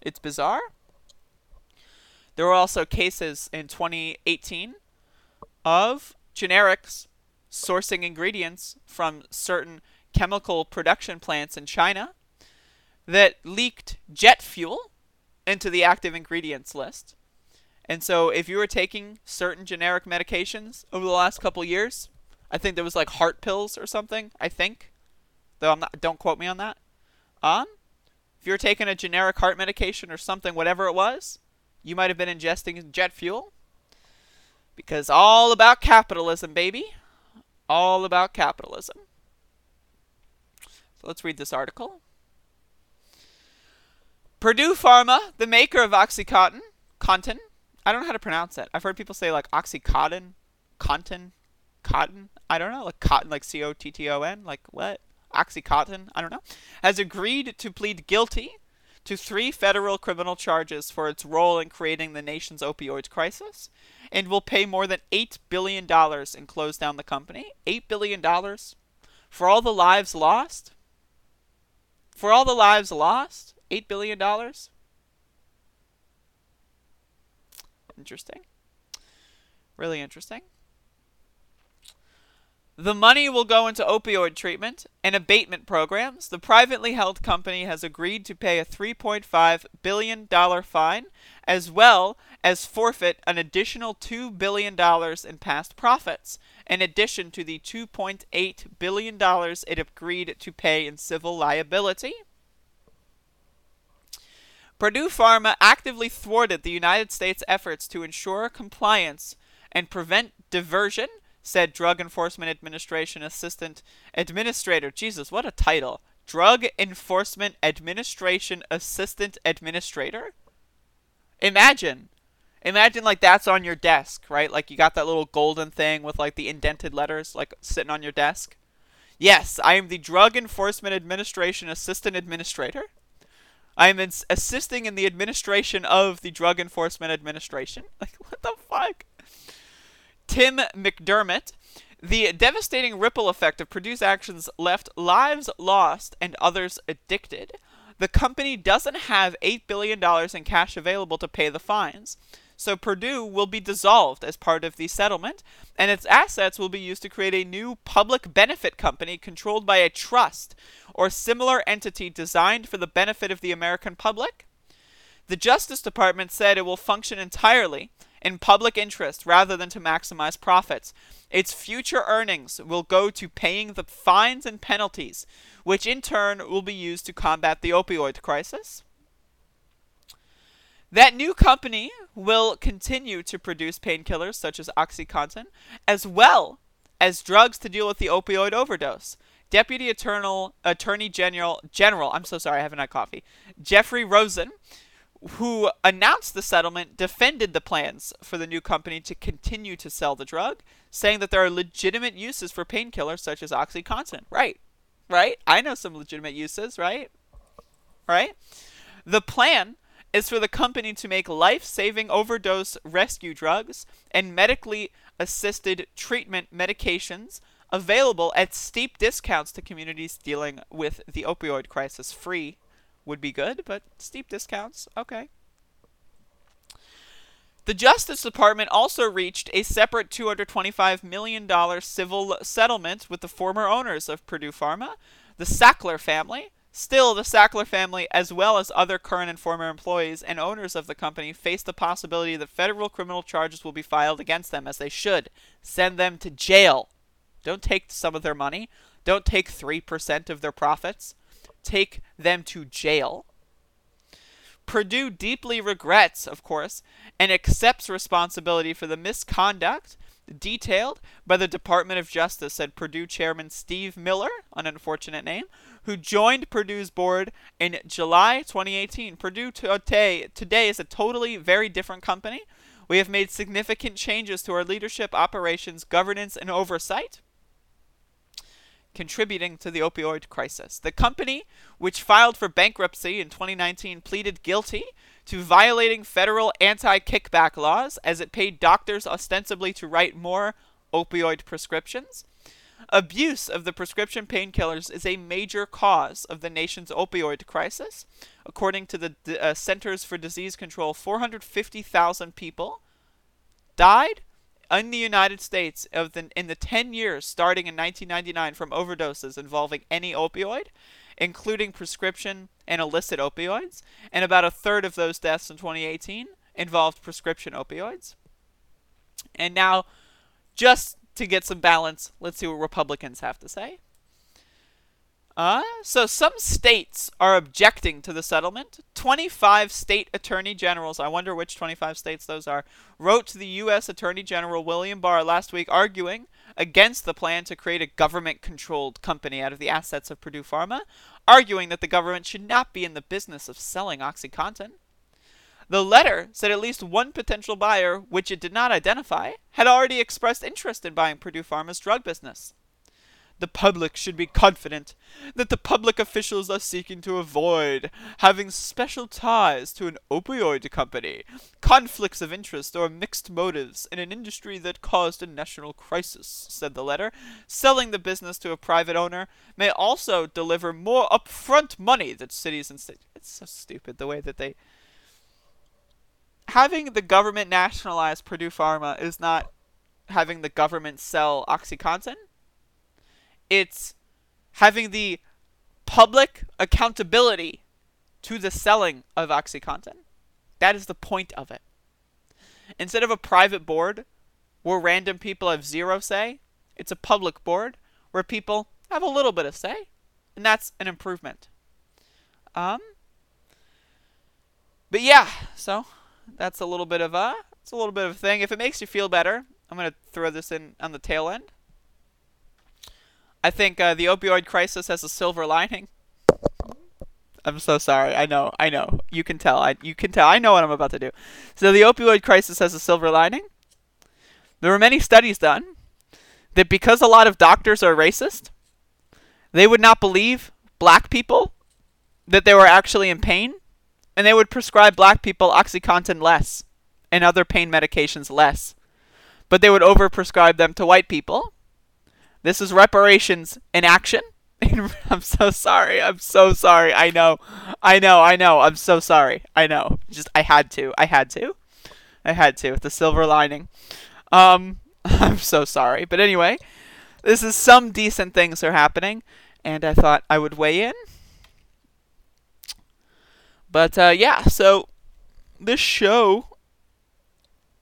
B: It's bizarre. There were also cases in 2018 of generics sourcing ingredients from certain chemical production plants in China that leaked jet fuel into the active ingredients list. And so if you were taking certain generic medications over the last couple years, I think there was like heart pills or something, I think. Though I'm not don't quote me on that. Um if you were taking a generic heart medication or something whatever it was, you might have been ingesting jet fuel. Because all about capitalism, baby all about capitalism. So let's read this article. Purdue Pharma, the maker of Oxycontin, Contin, I don't know how to pronounce it. I've heard people say like Oxycontin, Contin, Cotton. I don't know, like cotton, like C O T T O N, like what? Oxycontin, I don't know, has agreed to plead guilty to three federal criminal charges for its role in creating the nation's opioid crisis and will pay more than $8 billion and close down the company. $8 billion for all the lives lost? For all the lives lost? $8 billion? Interesting. Really interesting. The money will go into opioid treatment and abatement programs. The privately held company has agreed to pay a $3.5 billion fine as well as forfeit an additional $2 billion in past profits, in addition to the $2.8 billion it agreed to pay in civil liability. Purdue Pharma actively thwarted the United States' efforts to ensure compliance and prevent diversion, said Drug Enforcement Administration Assistant Administrator. Jesus, what a title! Drug Enforcement Administration Assistant Administrator? Imagine. Imagine like that's on your desk, right? Like you got that little golden thing with like the indented letters like sitting on your desk. Yes, I am the Drug Enforcement Administration Assistant Administrator. I am ins- assisting in the administration of the Drug Enforcement Administration. Like what the fuck? Tim McDermott the devastating ripple effect of Purdue's actions left lives lost and others addicted. The company doesn't have $8 billion in cash available to pay the fines. So Purdue will be dissolved as part of the settlement, and its assets will be used to create a new public benefit company controlled by a trust or similar entity designed for the benefit of the American public? The Justice Department said it will function entirely in public interest rather than to maximize profits. Its future earnings will go to paying the fines and penalties, which in turn will be used to combat the opioid crisis. That new company will continue to produce painkillers such as OxyContin, as well as drugs to deal with the opioid overdose. Deputy Attorney, Attorney General, General, I'm so sorry, I haven't had coffee, Jeffrey Rosen, who announced the settlement, defended the plans for the new company to continue to sell the drug, saying that there are legitimate uses for painkillers such as OxyContin. Right, right? I know some legitimate uses, right? Right? The plan is for the company to make life saving overdose rescue drugs and medically assisted treatment medications available at steep discounts to communities dealing with the opioid crisis. Free would be good, but steep discounts, okay. The Justice Department also reached a separate $225 million civil settlement with the former owners of Purdue Pharma, the Sackler family, Still, the Sackler family, as well as other current and former employees and owners of the company, face the possibility that federal criminal charges will be filed against them, as they should. Send them to jail. Don't take some of their money. Don't take 3% of their profits. Take them to jail. Purdue deeply regrets, of course, and accepts responsibility for the misconduct detailed by the Department of Justice, said Purdue Chairman Steve Miller, an unfortunate name, who joined Purdue's board in July 2018. Purdue uh, today, today is a totally very different company. We have made significant changes to our leadership, operations, governance, and oversight contributing to the opioid crisis. The company, which filed for bankruptcy in 2019, pleaded guilty to violating federal anti kickback laws as it paid doctors ostensibly to write more opioid prescriptions. Abuse of the prescription painkillers is a major cause of the nation's opioid crisis. According to the uh, Centers for Disease Control, 450,000 people died in the United States of the, in the 10 years starting in 1999 from overdoses involving any opioid, including prescription and illicit opioids, and about a third of those deaths in 2018 involved prescription opioids. And now, just to get some balance, let's see what Republicans have to say. Uh, so some states are objecting to the settlement. 25 state attorney generals, I wonder which 25 states those are, wrote to the U.S. Attorney General William Barr last week arguing against the plan to create a government controlled company out of the assets of Purdue Pharma, arguing that the government should not be in the business of selling OxyContin. The letter said at least one potential buyer, which it did not identify, had already expressed interest in buying Purdue Pharma's drug business. The public should be confident that the public officials are seeking to avoid having special ties to an opioid company, conflicts of interest, or mixed motives in an industry that caused a national crisis, said the letter. Selling the business to a private owner may also deliver more upfront money that cities and states. It's so stupid the way that they. Having the government nationalize Purdue Pharma is not having the government sell OxyContin it's having the public accountability to the selling of OxyContin. That is the point of it. Instead of a private board where random people have zero say, it's a public board where people have a little bit of say, and that's an improvement. Um, but yeah, so that's a little bit of a it's a little bit of a thing. If it makes you feel better, I'm gonna throw this in on the tail end. I think uh, the opioid crisis has a silver lining. I'm so sorry. I know. I know. You can tell. I you can tell. I know what I'm about to do. So the opioid crisis has a silver lining. There were many studies done that because a lot of doctors are racist, they would not believe black people that they were actually in pain, and they would prescribe black people OxyContin less and other pain medications less. But they would overprescribe them to white people this is reparations in action. I'm so sorry. I'm so sorry. I know. I know. I know. I'm so sorry. I know. Just I had to. I had to. I had to. The silver lining. Um I'm so sorry. But anyway, this is some decent things are happening and I thought I would weigh in. But uh, yeah, so this show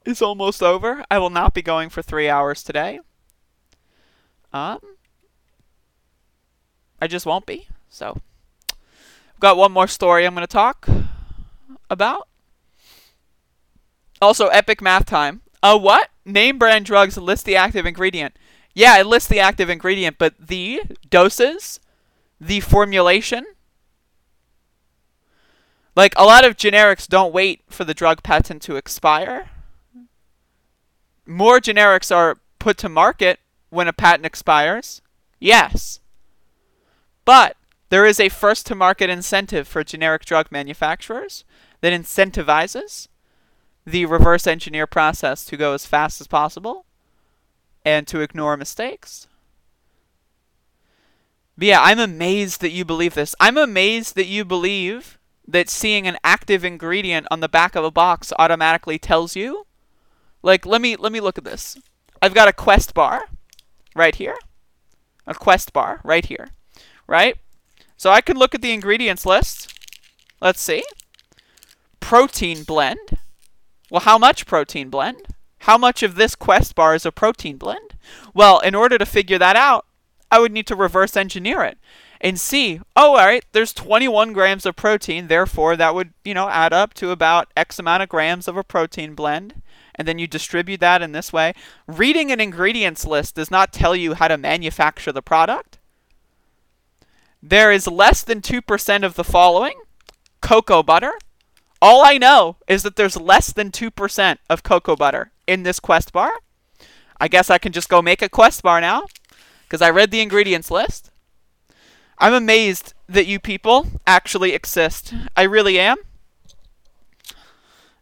B: is almost over. I will not be going for three hours today. Um, I just won't be. So, I've got one more story I'm going to talk about. Also, epic math time. Uh, what? Name brand drugs list the active ingredient. Yeah, it lists the active ingredient, but the doses, the formulation, like a lot of generics don't wait for the drug patent to expire. More generics are put to market when a patent expires. Yes. But there is a first to market incentive for generic drug manufacturers that incentivizes the reverse engineer process to go as fast as possible and to ignore mistakes. But yeah, I'm amazed that you believe this. I'm amazed that you believe that seeing an active ingredient on the back of a box automatically tells you. Like, let me let me look at this. I've got a quest bar right here. A quest bar right here. Right? So I can look at the ingredients list. Let's see. Protein blend. Well, how much protein blend? How much of this quest bar is a protein blend? Well, in order to figure that out, I would need to reverse engineer it and see, oh, all right, there's 21 grams of protein, therefore that would, you know, add up to about X amount of grams of a protein blend. And then you distribute that in this way. Reading an ingredients list does not tell you how to manufacture the product. There is less than 2% of the following cocoa butter. All I know is that there's less than 2% of cocoa butter in this quest bar. I guess I can just go make a quest bar now because I read the ingredients list. I'm amazed that you people actually exist. I really am.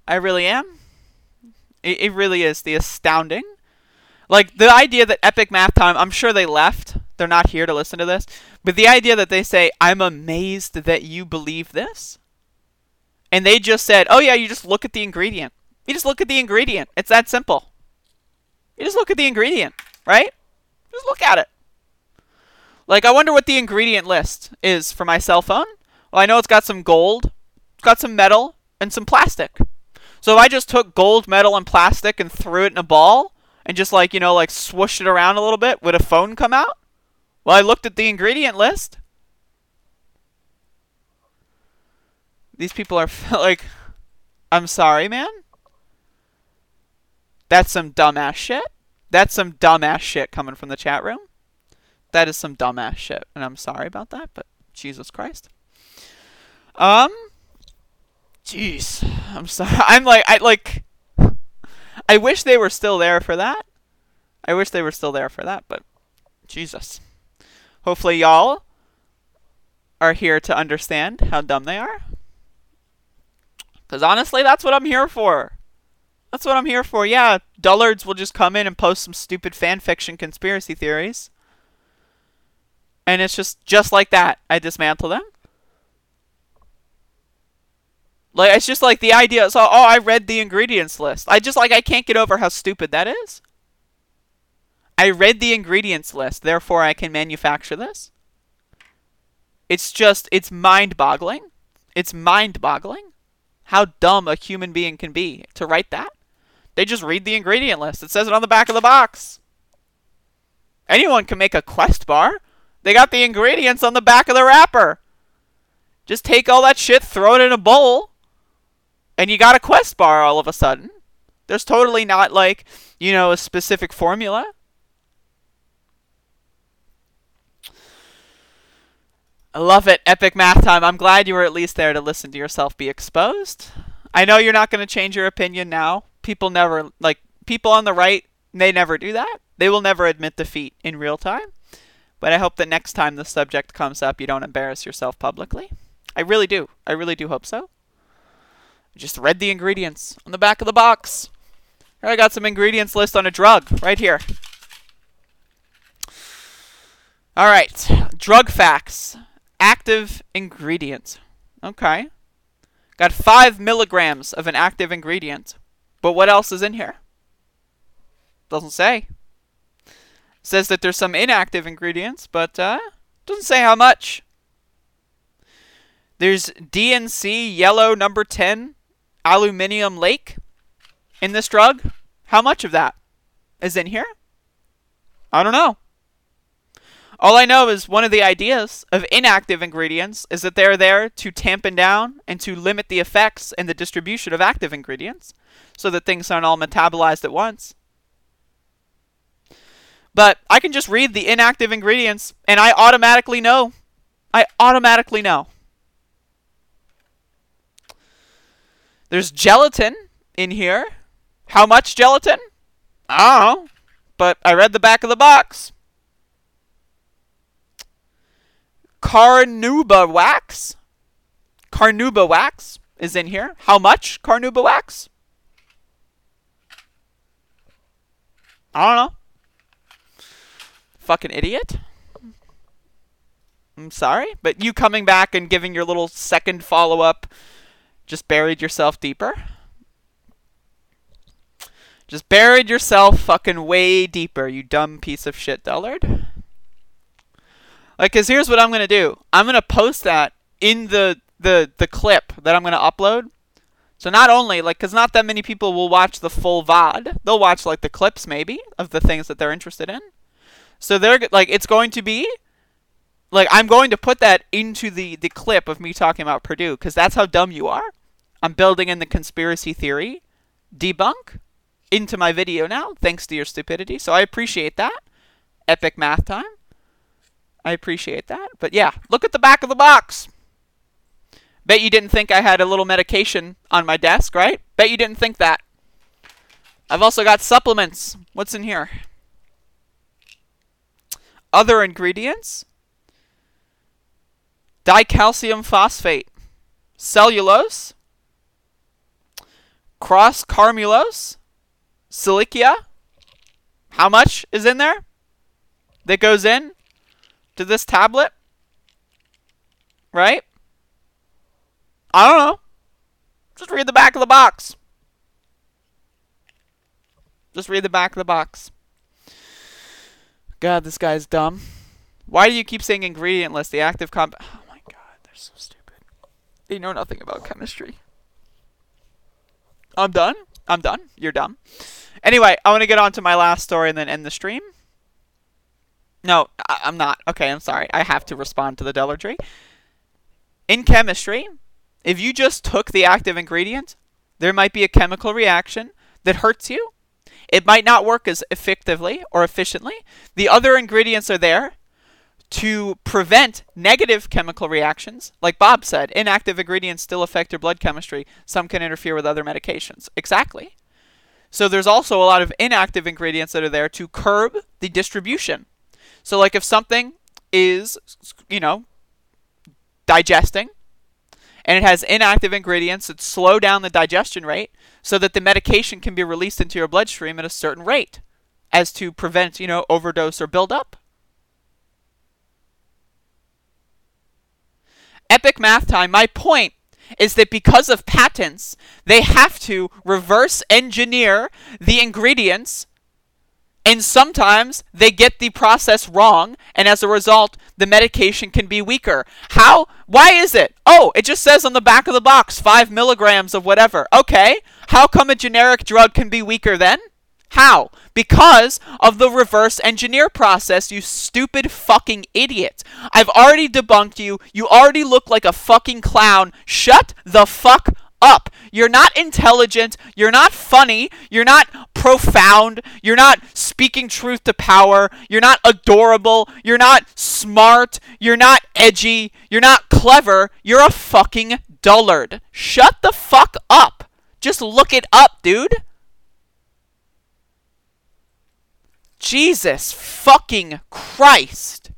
B: I really am. It, it really is the astounding. Like the idea that Epic Math Time, I'm sure they left. They're not here to listen to this. But the idea that they say, I'm amazed that you believe this. And they just said, oh yeah, you just look at the ingredient. You just look at the ingredient. It's that simple. You just look at the ingredient, right? Just look at it. Like, I wonder what the ingredient list is for my cell phone. Well, I know it's got some gold, it's got some metal, and some plastic. So if I just took gold, metal, and plastic and threw it in a ball, and just like, you know, like swooshed it around a little bit, would a phone come out? Well, I looked at the ingredient list. These people are like, I'm sorry, man. That's some dumbass shit. That's some dumbass shit coming from the chat room. That is some dumbass shit, and I'm sorry about that, but Jesus Christ. Um, jeez, I'm sorry. I'm like, I like, I wish they were still there for that. I wish they were still there for that, but Jesus. Hopefully, y'all are here to understand how dumb they are. Because honestly, that's what I'm here for. That's what I'm here for. Yeah, dullards will just come in and post some stupid fanfiction conspiracy theories. And it's just just like that. I dismantle them. Like it's just like the idea. So oh, I read the ingredients list. I just like I can't get over how stupid that is. I read the ingredients list, therefore I can manufacture this. It's just it's mind-boggling. It's mind-boggling how dumb a human being can be to write that. They just read the ingredient list. It says it on the back of the box. Anyone can make a quest bar. They got the ingredients on the back of the wrapper. Just take all that shit, throw it in a bowl, and you got a quest bar all of a sudden. There's totally not like, you know, a specific formula. I love it. Epic math time. I'm glad you were at least there to listen to yourself be exposed. I know you're not going to change your opinion now. People never, like, people on the right, they never do that. They will never admit defeat in real time. But I hope that next time the subject comes up, you don't embarrass yourself publicly. I really do. I really do hope so. I just read the ingredients on the back of the box. Here I got some ingredients list on a drug right here. All right, drug facts active ingredient. Okay. Got five milligrams of an active ingredient. But what else is in here? Doesn't say. Says that there's some inactive ingredients, but uh, Doesn't say how much. There's D&C yellow number 10 aluminium lake in this drug. How much of that is in here? I don't know. All I know is one of the ideas of inactive ingredients is that they're there to tampen down and to limit the effects and the distribution of active ingredients so that things aren't all metabolized at once. But I can just read the inactive ingredients and I automatically know. I automatically know. There's gelatin in here. How much gelatin? I don't know. But I read the back of the box. Carnauba wax. Carnauba wax is in here. How much carnauba wax? I don't know. Fucking idiot. I'm sorry, but you coming back and giving your little second follow up just buried yourself deeper. Just buried yourself fucking way deeper, you dumb piece of shit, Dullard. Like, cause here's what I'm gonna do. I'm gonna post that in the the the clip that I'm gonna upload. So not only like, cause not that many people will watch the full VOD. They'll watch like the clips maybe of the things that they're interested in. So they're like, it's going to be like I'm going to put that into the the clip of me talking about Purdue because that's how dumb you are. I'm building in the conspiracy theory debunk into my video now, thanks to your stupidity. So I appreciate that. Epic math time. I appreciate that. But yeah, look at the back of the box. Bet you didn't think I had a little medication on my desk, right? Bet you didn't think that. I've also got supplements. What's in here? Other ingredients dicalcium phosphate, cellulose, croscarmellose, silicia. How much is in there? That goes in to this tablet? Right? I don't know. Just read the back of the box. Just read the back of the box. God, this guy's dumb. Why do you keep saying ingredient list? The active comp. They're so stupid. They know nothing about chemistry. I'm done. I'm done. You're dumb. Anyway, I want to get on to my last story and then end the stream. No, I- I'm not. Okay, I'm sorry. I have to respond to the Dellardry. In chemistry, if you just took the active ingredient, there might be a chemical reaction that hurts you. It might not work as effectively or efficiently. The other ingredients are there to prevent negative chemical reactions. Like Bob said, inactive ingredients still affect your blood chemistry. Some can interfere with other medications. Exactly. So there's also a lot of inactive ingredients that are there to curb the distribution. So like if something is, you know, digesting and it has inactive ingredients that slow down the digestion rate so that the medication can be released into your bloodstream at a certain rate as to prevent, you know, overdose or buildup. Epic math time. My point is that because of patents, they have to reverse engineer the ingredients and sometimes they get the process wrong, and as a result, the medication can be weaker. How? Why is it? Oh, it just says on the back of the box 5 milligrams of whatever. Okay. How come a generic drug can be weaker then? How? Because of the reverse engineer process, you stupid fucking idiot. I've already debunked you. You already look like a fucking clown. Shut the fuck up. You're not intelligent. You're not funny. You're not profound. You're not speaking truth to power. You're not adorable. You're not smart. You're not edgy. You're not clever. You're a fucking dullard. Shut the fuck up. Just look it up, dude. Jesus fucking Christ.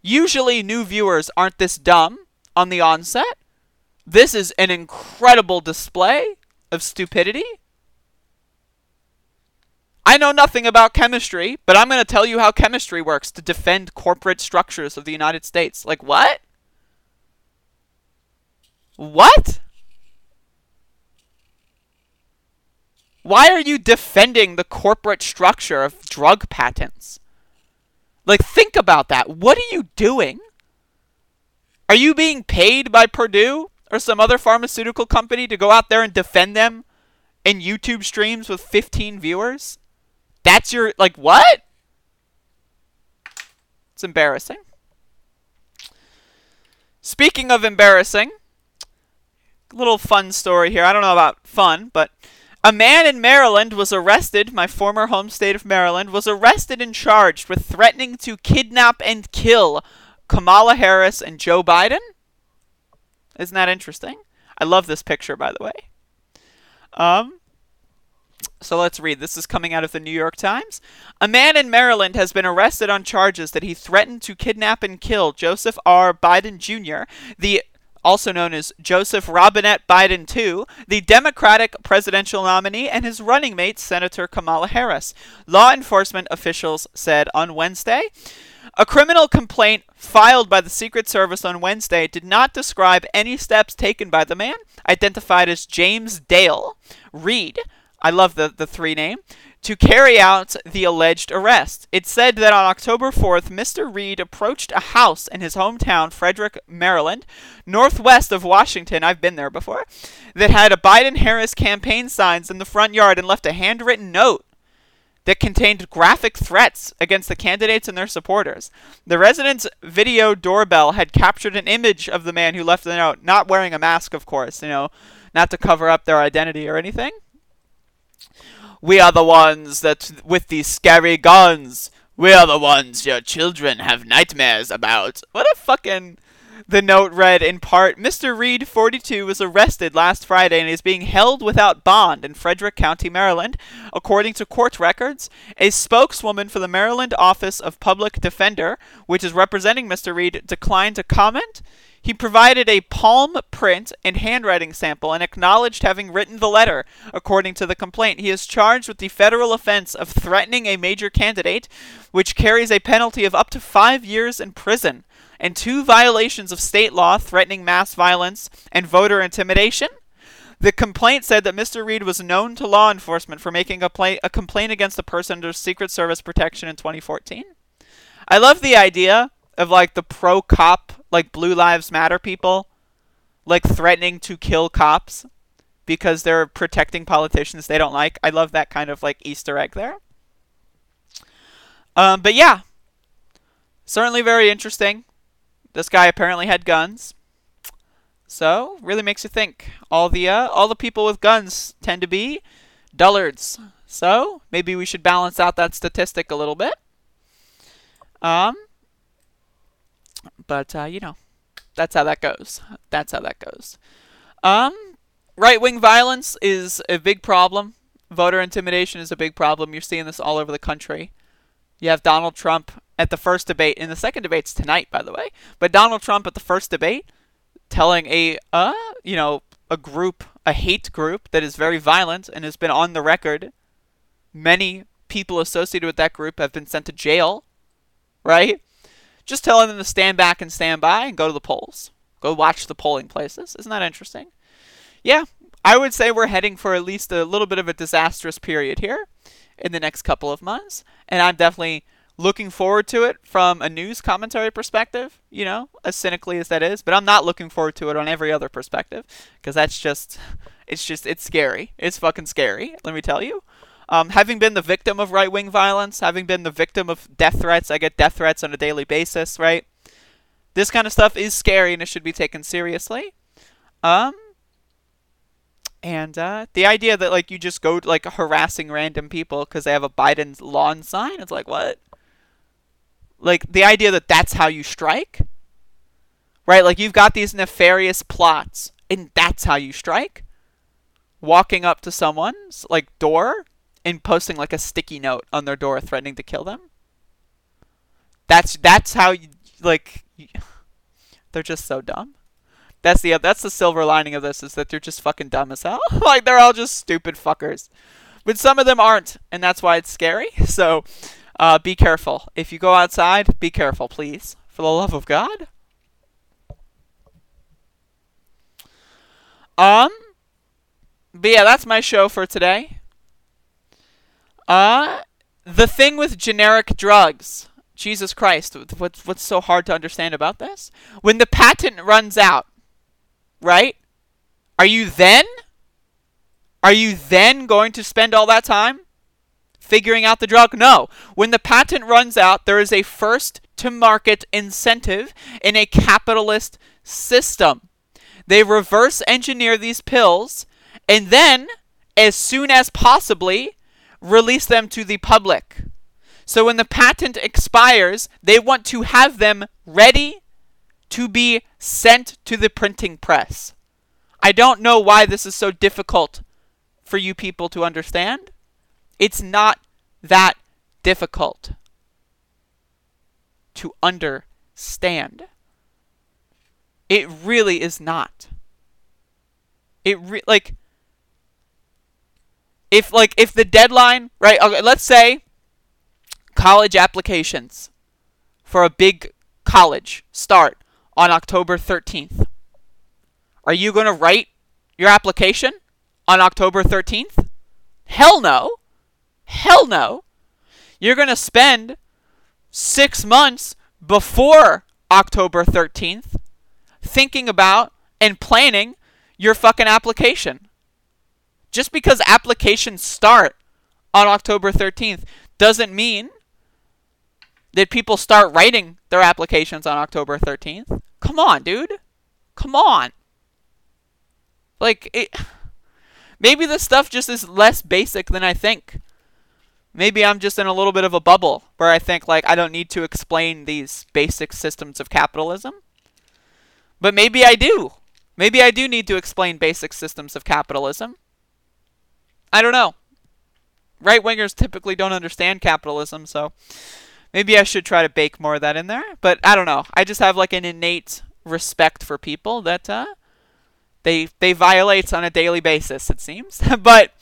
B: Usually, new viewers aren't this dumb on the onset. This is an incredible display of stupidity. I know nothing about chemistry, but I'm going to tell you how chemistry works to defend corporate structures of the United States. Like, what? What? Why are you defending the corporate structure of drug patents? Like, think about that. What are you doing? Are you being paid by Purdue or some other pharmaceutical company to go out there and defend them in YouTube streams with 15 viewers? That's your, like, what? It's embarrassing. Speaking of embarrassing, little fun story here. I don't know about fun, but a man in Maryland was arrested, my former home state of Maryland, was arrested and charged with threatening to kidnap and kill Kamala Harris and Joe Biden. Isn't that interesting? I love this picture, by the way. Um, so let's read. This is coming out of the New York Times. A man in Maryland has been arrested on charges that he threatened to kidnap and kill Joseph R. Biden Jr., the also known as Joseph Robinette Biden II, the Democratic presidential nominee, and his running mate, Senator Kamala Harris. Law enforcement officials said on Wednesday. A criminal complaint filed by the Secret Service on Wednesday did not describe any steps taken by the man, identified as James Dale Reed. I love the, the three name to carry out the alleged arrest. It said that on October 4th, Mr. Reed approached a house in his hometown, Frederick, Maryland, northwest of Washington. I've been there before. That had a Biden Harris campaign signs in the front yard and left a handwritten note that contained graphic threats against the candidates and their supporters. The resident's video doorbell had captured an image of the man who left the note, not wearing a mask, of course, you know, not to cover up their identity or anything. We are the ones that, with these scary guns, we are the ones your children have nightmares about. What a fucking. The note read in part Mr. Reed, 42, was arrested last Friday and is being held without bond in Frederick County, Maryland. According to court records, a spokeswoman for the Maryland Office of Public Defender, which is representing Mr. Reed, declined to comment. He provided a palm print and handwriting sample and acknowledged having written the letter. According to the complaint, he is charged with the federal offense of threatening a major candidate, which carries a penalty of up to five years in prison, and two violations of state law threatening mass violence and voter intimidation. The complaint said that Mr. Reed was known to law enforcement for making a, play- a complaint against a person under Secret Service protection in 2014. I love the idea of like the pro cop, like Blue Lives Matter people, like threatening to kill cops because they're protecting politicians they don't like. I love that kind of like Easter egg there. Um, but yeah, certainly very interesting. This guy apparently had guns, so really makes you think. All the uh, all the people with guns tend to be dullards. So maybe we should balance out that statistic a little bit. Um, but uh, you know, that's how that goes. That's how that goes. Um, right wing violence is a big problem. Voter intimidation is a big problem. You're seeing this all over the country. You have Donald Trump at the first debate, and the second debate's tonight, by the way. But Donald Trump at the first debate telling a uh, you know, a group, a hate group that is very violent and has been on the record. Many people associated with that group have been sent to jail, right? Just telling them to stand back and stand by and go to the polls. Go watch the polling places. Isn't that interesting? Yeah, I would say we're heading for at least a little bit of a disastrous period here in the next couple of months. And I'm definitely looking forward to it from a news commentary perspective, you know, as cynically as that is. But I'm not looking forward to it on every other perspective because that's just, it's just, it's scary. It's fucking scary, let me tell you. Um, having been the victim of right wing violence, having been the victim of death threats, I get death threats on a daily basis, right? This kind of stuff is scary and it should be taken seriously. Um, and uh, the idea that like you just go like harassing random people because they have a Biden lawn sign, it's like what? Like the idea that that's how you strike, right? Like you've got these nefarious plots, and that's how you strike. Walking up to someone's like door and posting like a sticky note on their door threatening to kill them. That's that's how you like. They're just so dumb. That's the that's the silver lining of this is that they're just fucking dumb as hell. like they're all just stupid fuckers. But some of them aren't, and that's why it's scary. So, uh, be careful. If you go outside, be careful, please, for the love of God. Um. But yeah, that's my show for today. Uh, the thing with generic drugs. Jesus Christ, what's what's so hard to understand about this? When the patent runs out, right? Are you then are you then going to spend all that time figuring out the drug? No. When the patent runs out, there is a first to market incentive in a capitalist system. They reverse engineer these pills and then, as soon as possibly, release them to the public. So when the patent expires, they want to have them ready to be sent to the printing press. I don't know why this is so difficult for you people to understand. It's not that difficult to understand. It really is not. It re- like if like if the deadline, right? Okay, let's say college applications for a big college start on October 13th. Are you going to write your application on October 13th? Hell no. Hell no. You're going to spend six months before October 13th thinking about and planning your fucking application. Just because applications start on October 13th doesn't mean that people start writing their applications on October 13th. Come on, dude. Come on. Like it maybe this stuff just is less basic than I think. Maybe I'm just in a little bit of a bubble where I think like I don't need to explain these basic systems of capitalism. But maybe I do. Maybe I do need to explain basic systems of capitalism. I don't know. Right wingers typically don't understand capitalism, so maybe I should try to bake more of that in there. But I don't know. I just have like an innate respect for people that uh, they they violate on a daily basis. It seems. but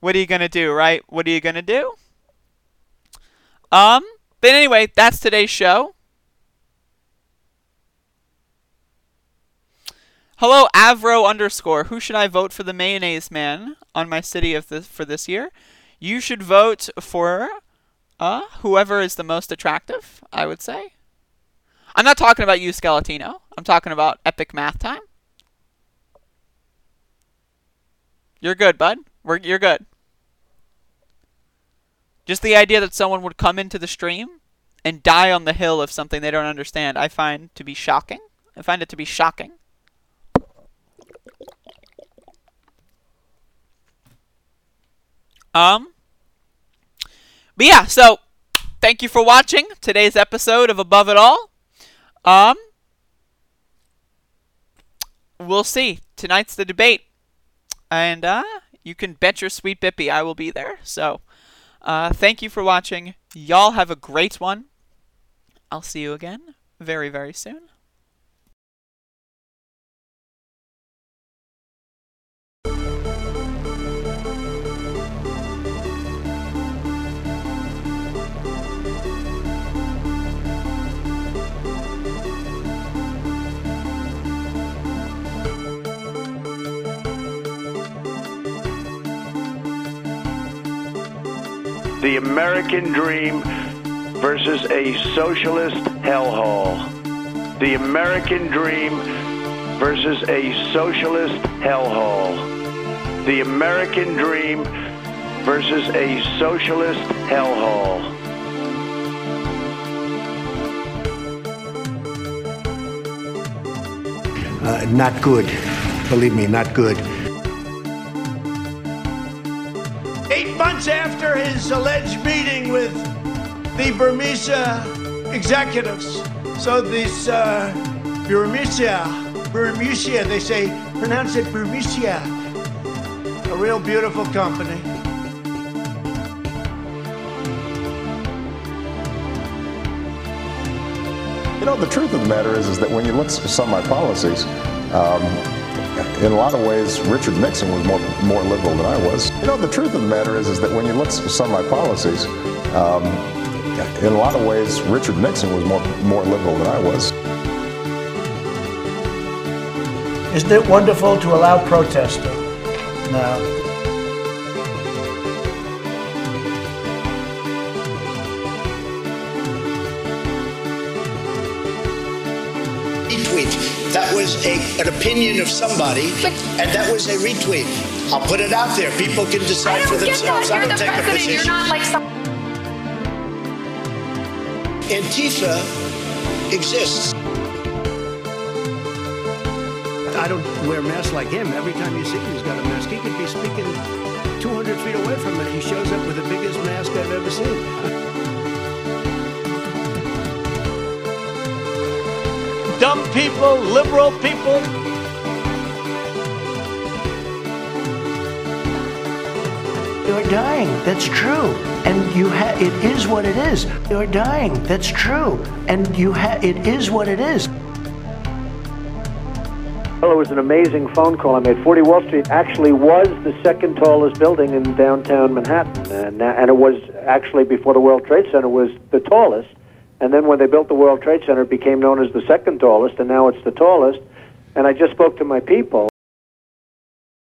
B: what are you gonna do, right? What are you gonna do? Um. But anyway, that's today's show. Hello, Avro underscore. Who should I vote for the mayonnaise man on my city of this for this year? You should vote for uh whoever is the most attractive. I would say. I'm not talking about you, Skeletino. I'm talking about epic math time. You're good, bud. We're, you're good. Just the idea that someone would come into the stream and die on the hill of something they don't understand, I find to be shocking. I find it to be shocking. Um, but yeah, so thank you for watching today's episode of Above It All. Um, we'll see. Tonight's the debate. And uh, you can bet your sweet Bippy I will be there. So uh, thank you for watching. Y'all have a great one. I'll see you again very, very soon.
D: The American dream versus a socialist hellhole. The American dream versus a socialist hellhole. The American dream versus a socialist hellhole.
E: Uh, not good. Believe me, not good.
A: Months after his alleged meeting with the Burmese executives, so this uh, Burmesia, Burmesia, they say, pronounce it Burmesia, a real beautiful company.
F: You know, the truth of the matter is, is that when you look at some of my policies, um, in a lot of ways, Richard Nixon was more more liberal than I was. You know, the truth of the matter is, is that when you look at some of my policies, um, in a lot of ways, Richard Nixon was more more liberal than I was.
A: Isn't it wonderful to allow protesting? No.
G: Was a, an opinion of somebody, and that was a retweet. I'll put it out there. People can decide for themselves. I don't
H: the
G: take a position.
H: You're not like some.
G: Antifa exists. I don't wear masks like him. Every time you see him, he's got a mask. He could be speaking 200 feet away from it. He shows up with the biggest mask I've ever seen. Dumb people, liberal people.
A: You're dying. That's true. And you ha- it is what it is. You're dying. That's true. And you ha- it is what it is.
I: Well, it was an amazing phone call I made. 40 Wall Street actually was the second tallest building in downtown Manhattan, and, and it was actually before the World Trade Center was the tallest. And then when they built the World Trade Center, it became known as the second tallest, and now it's the tallest. And I just spoke to my people.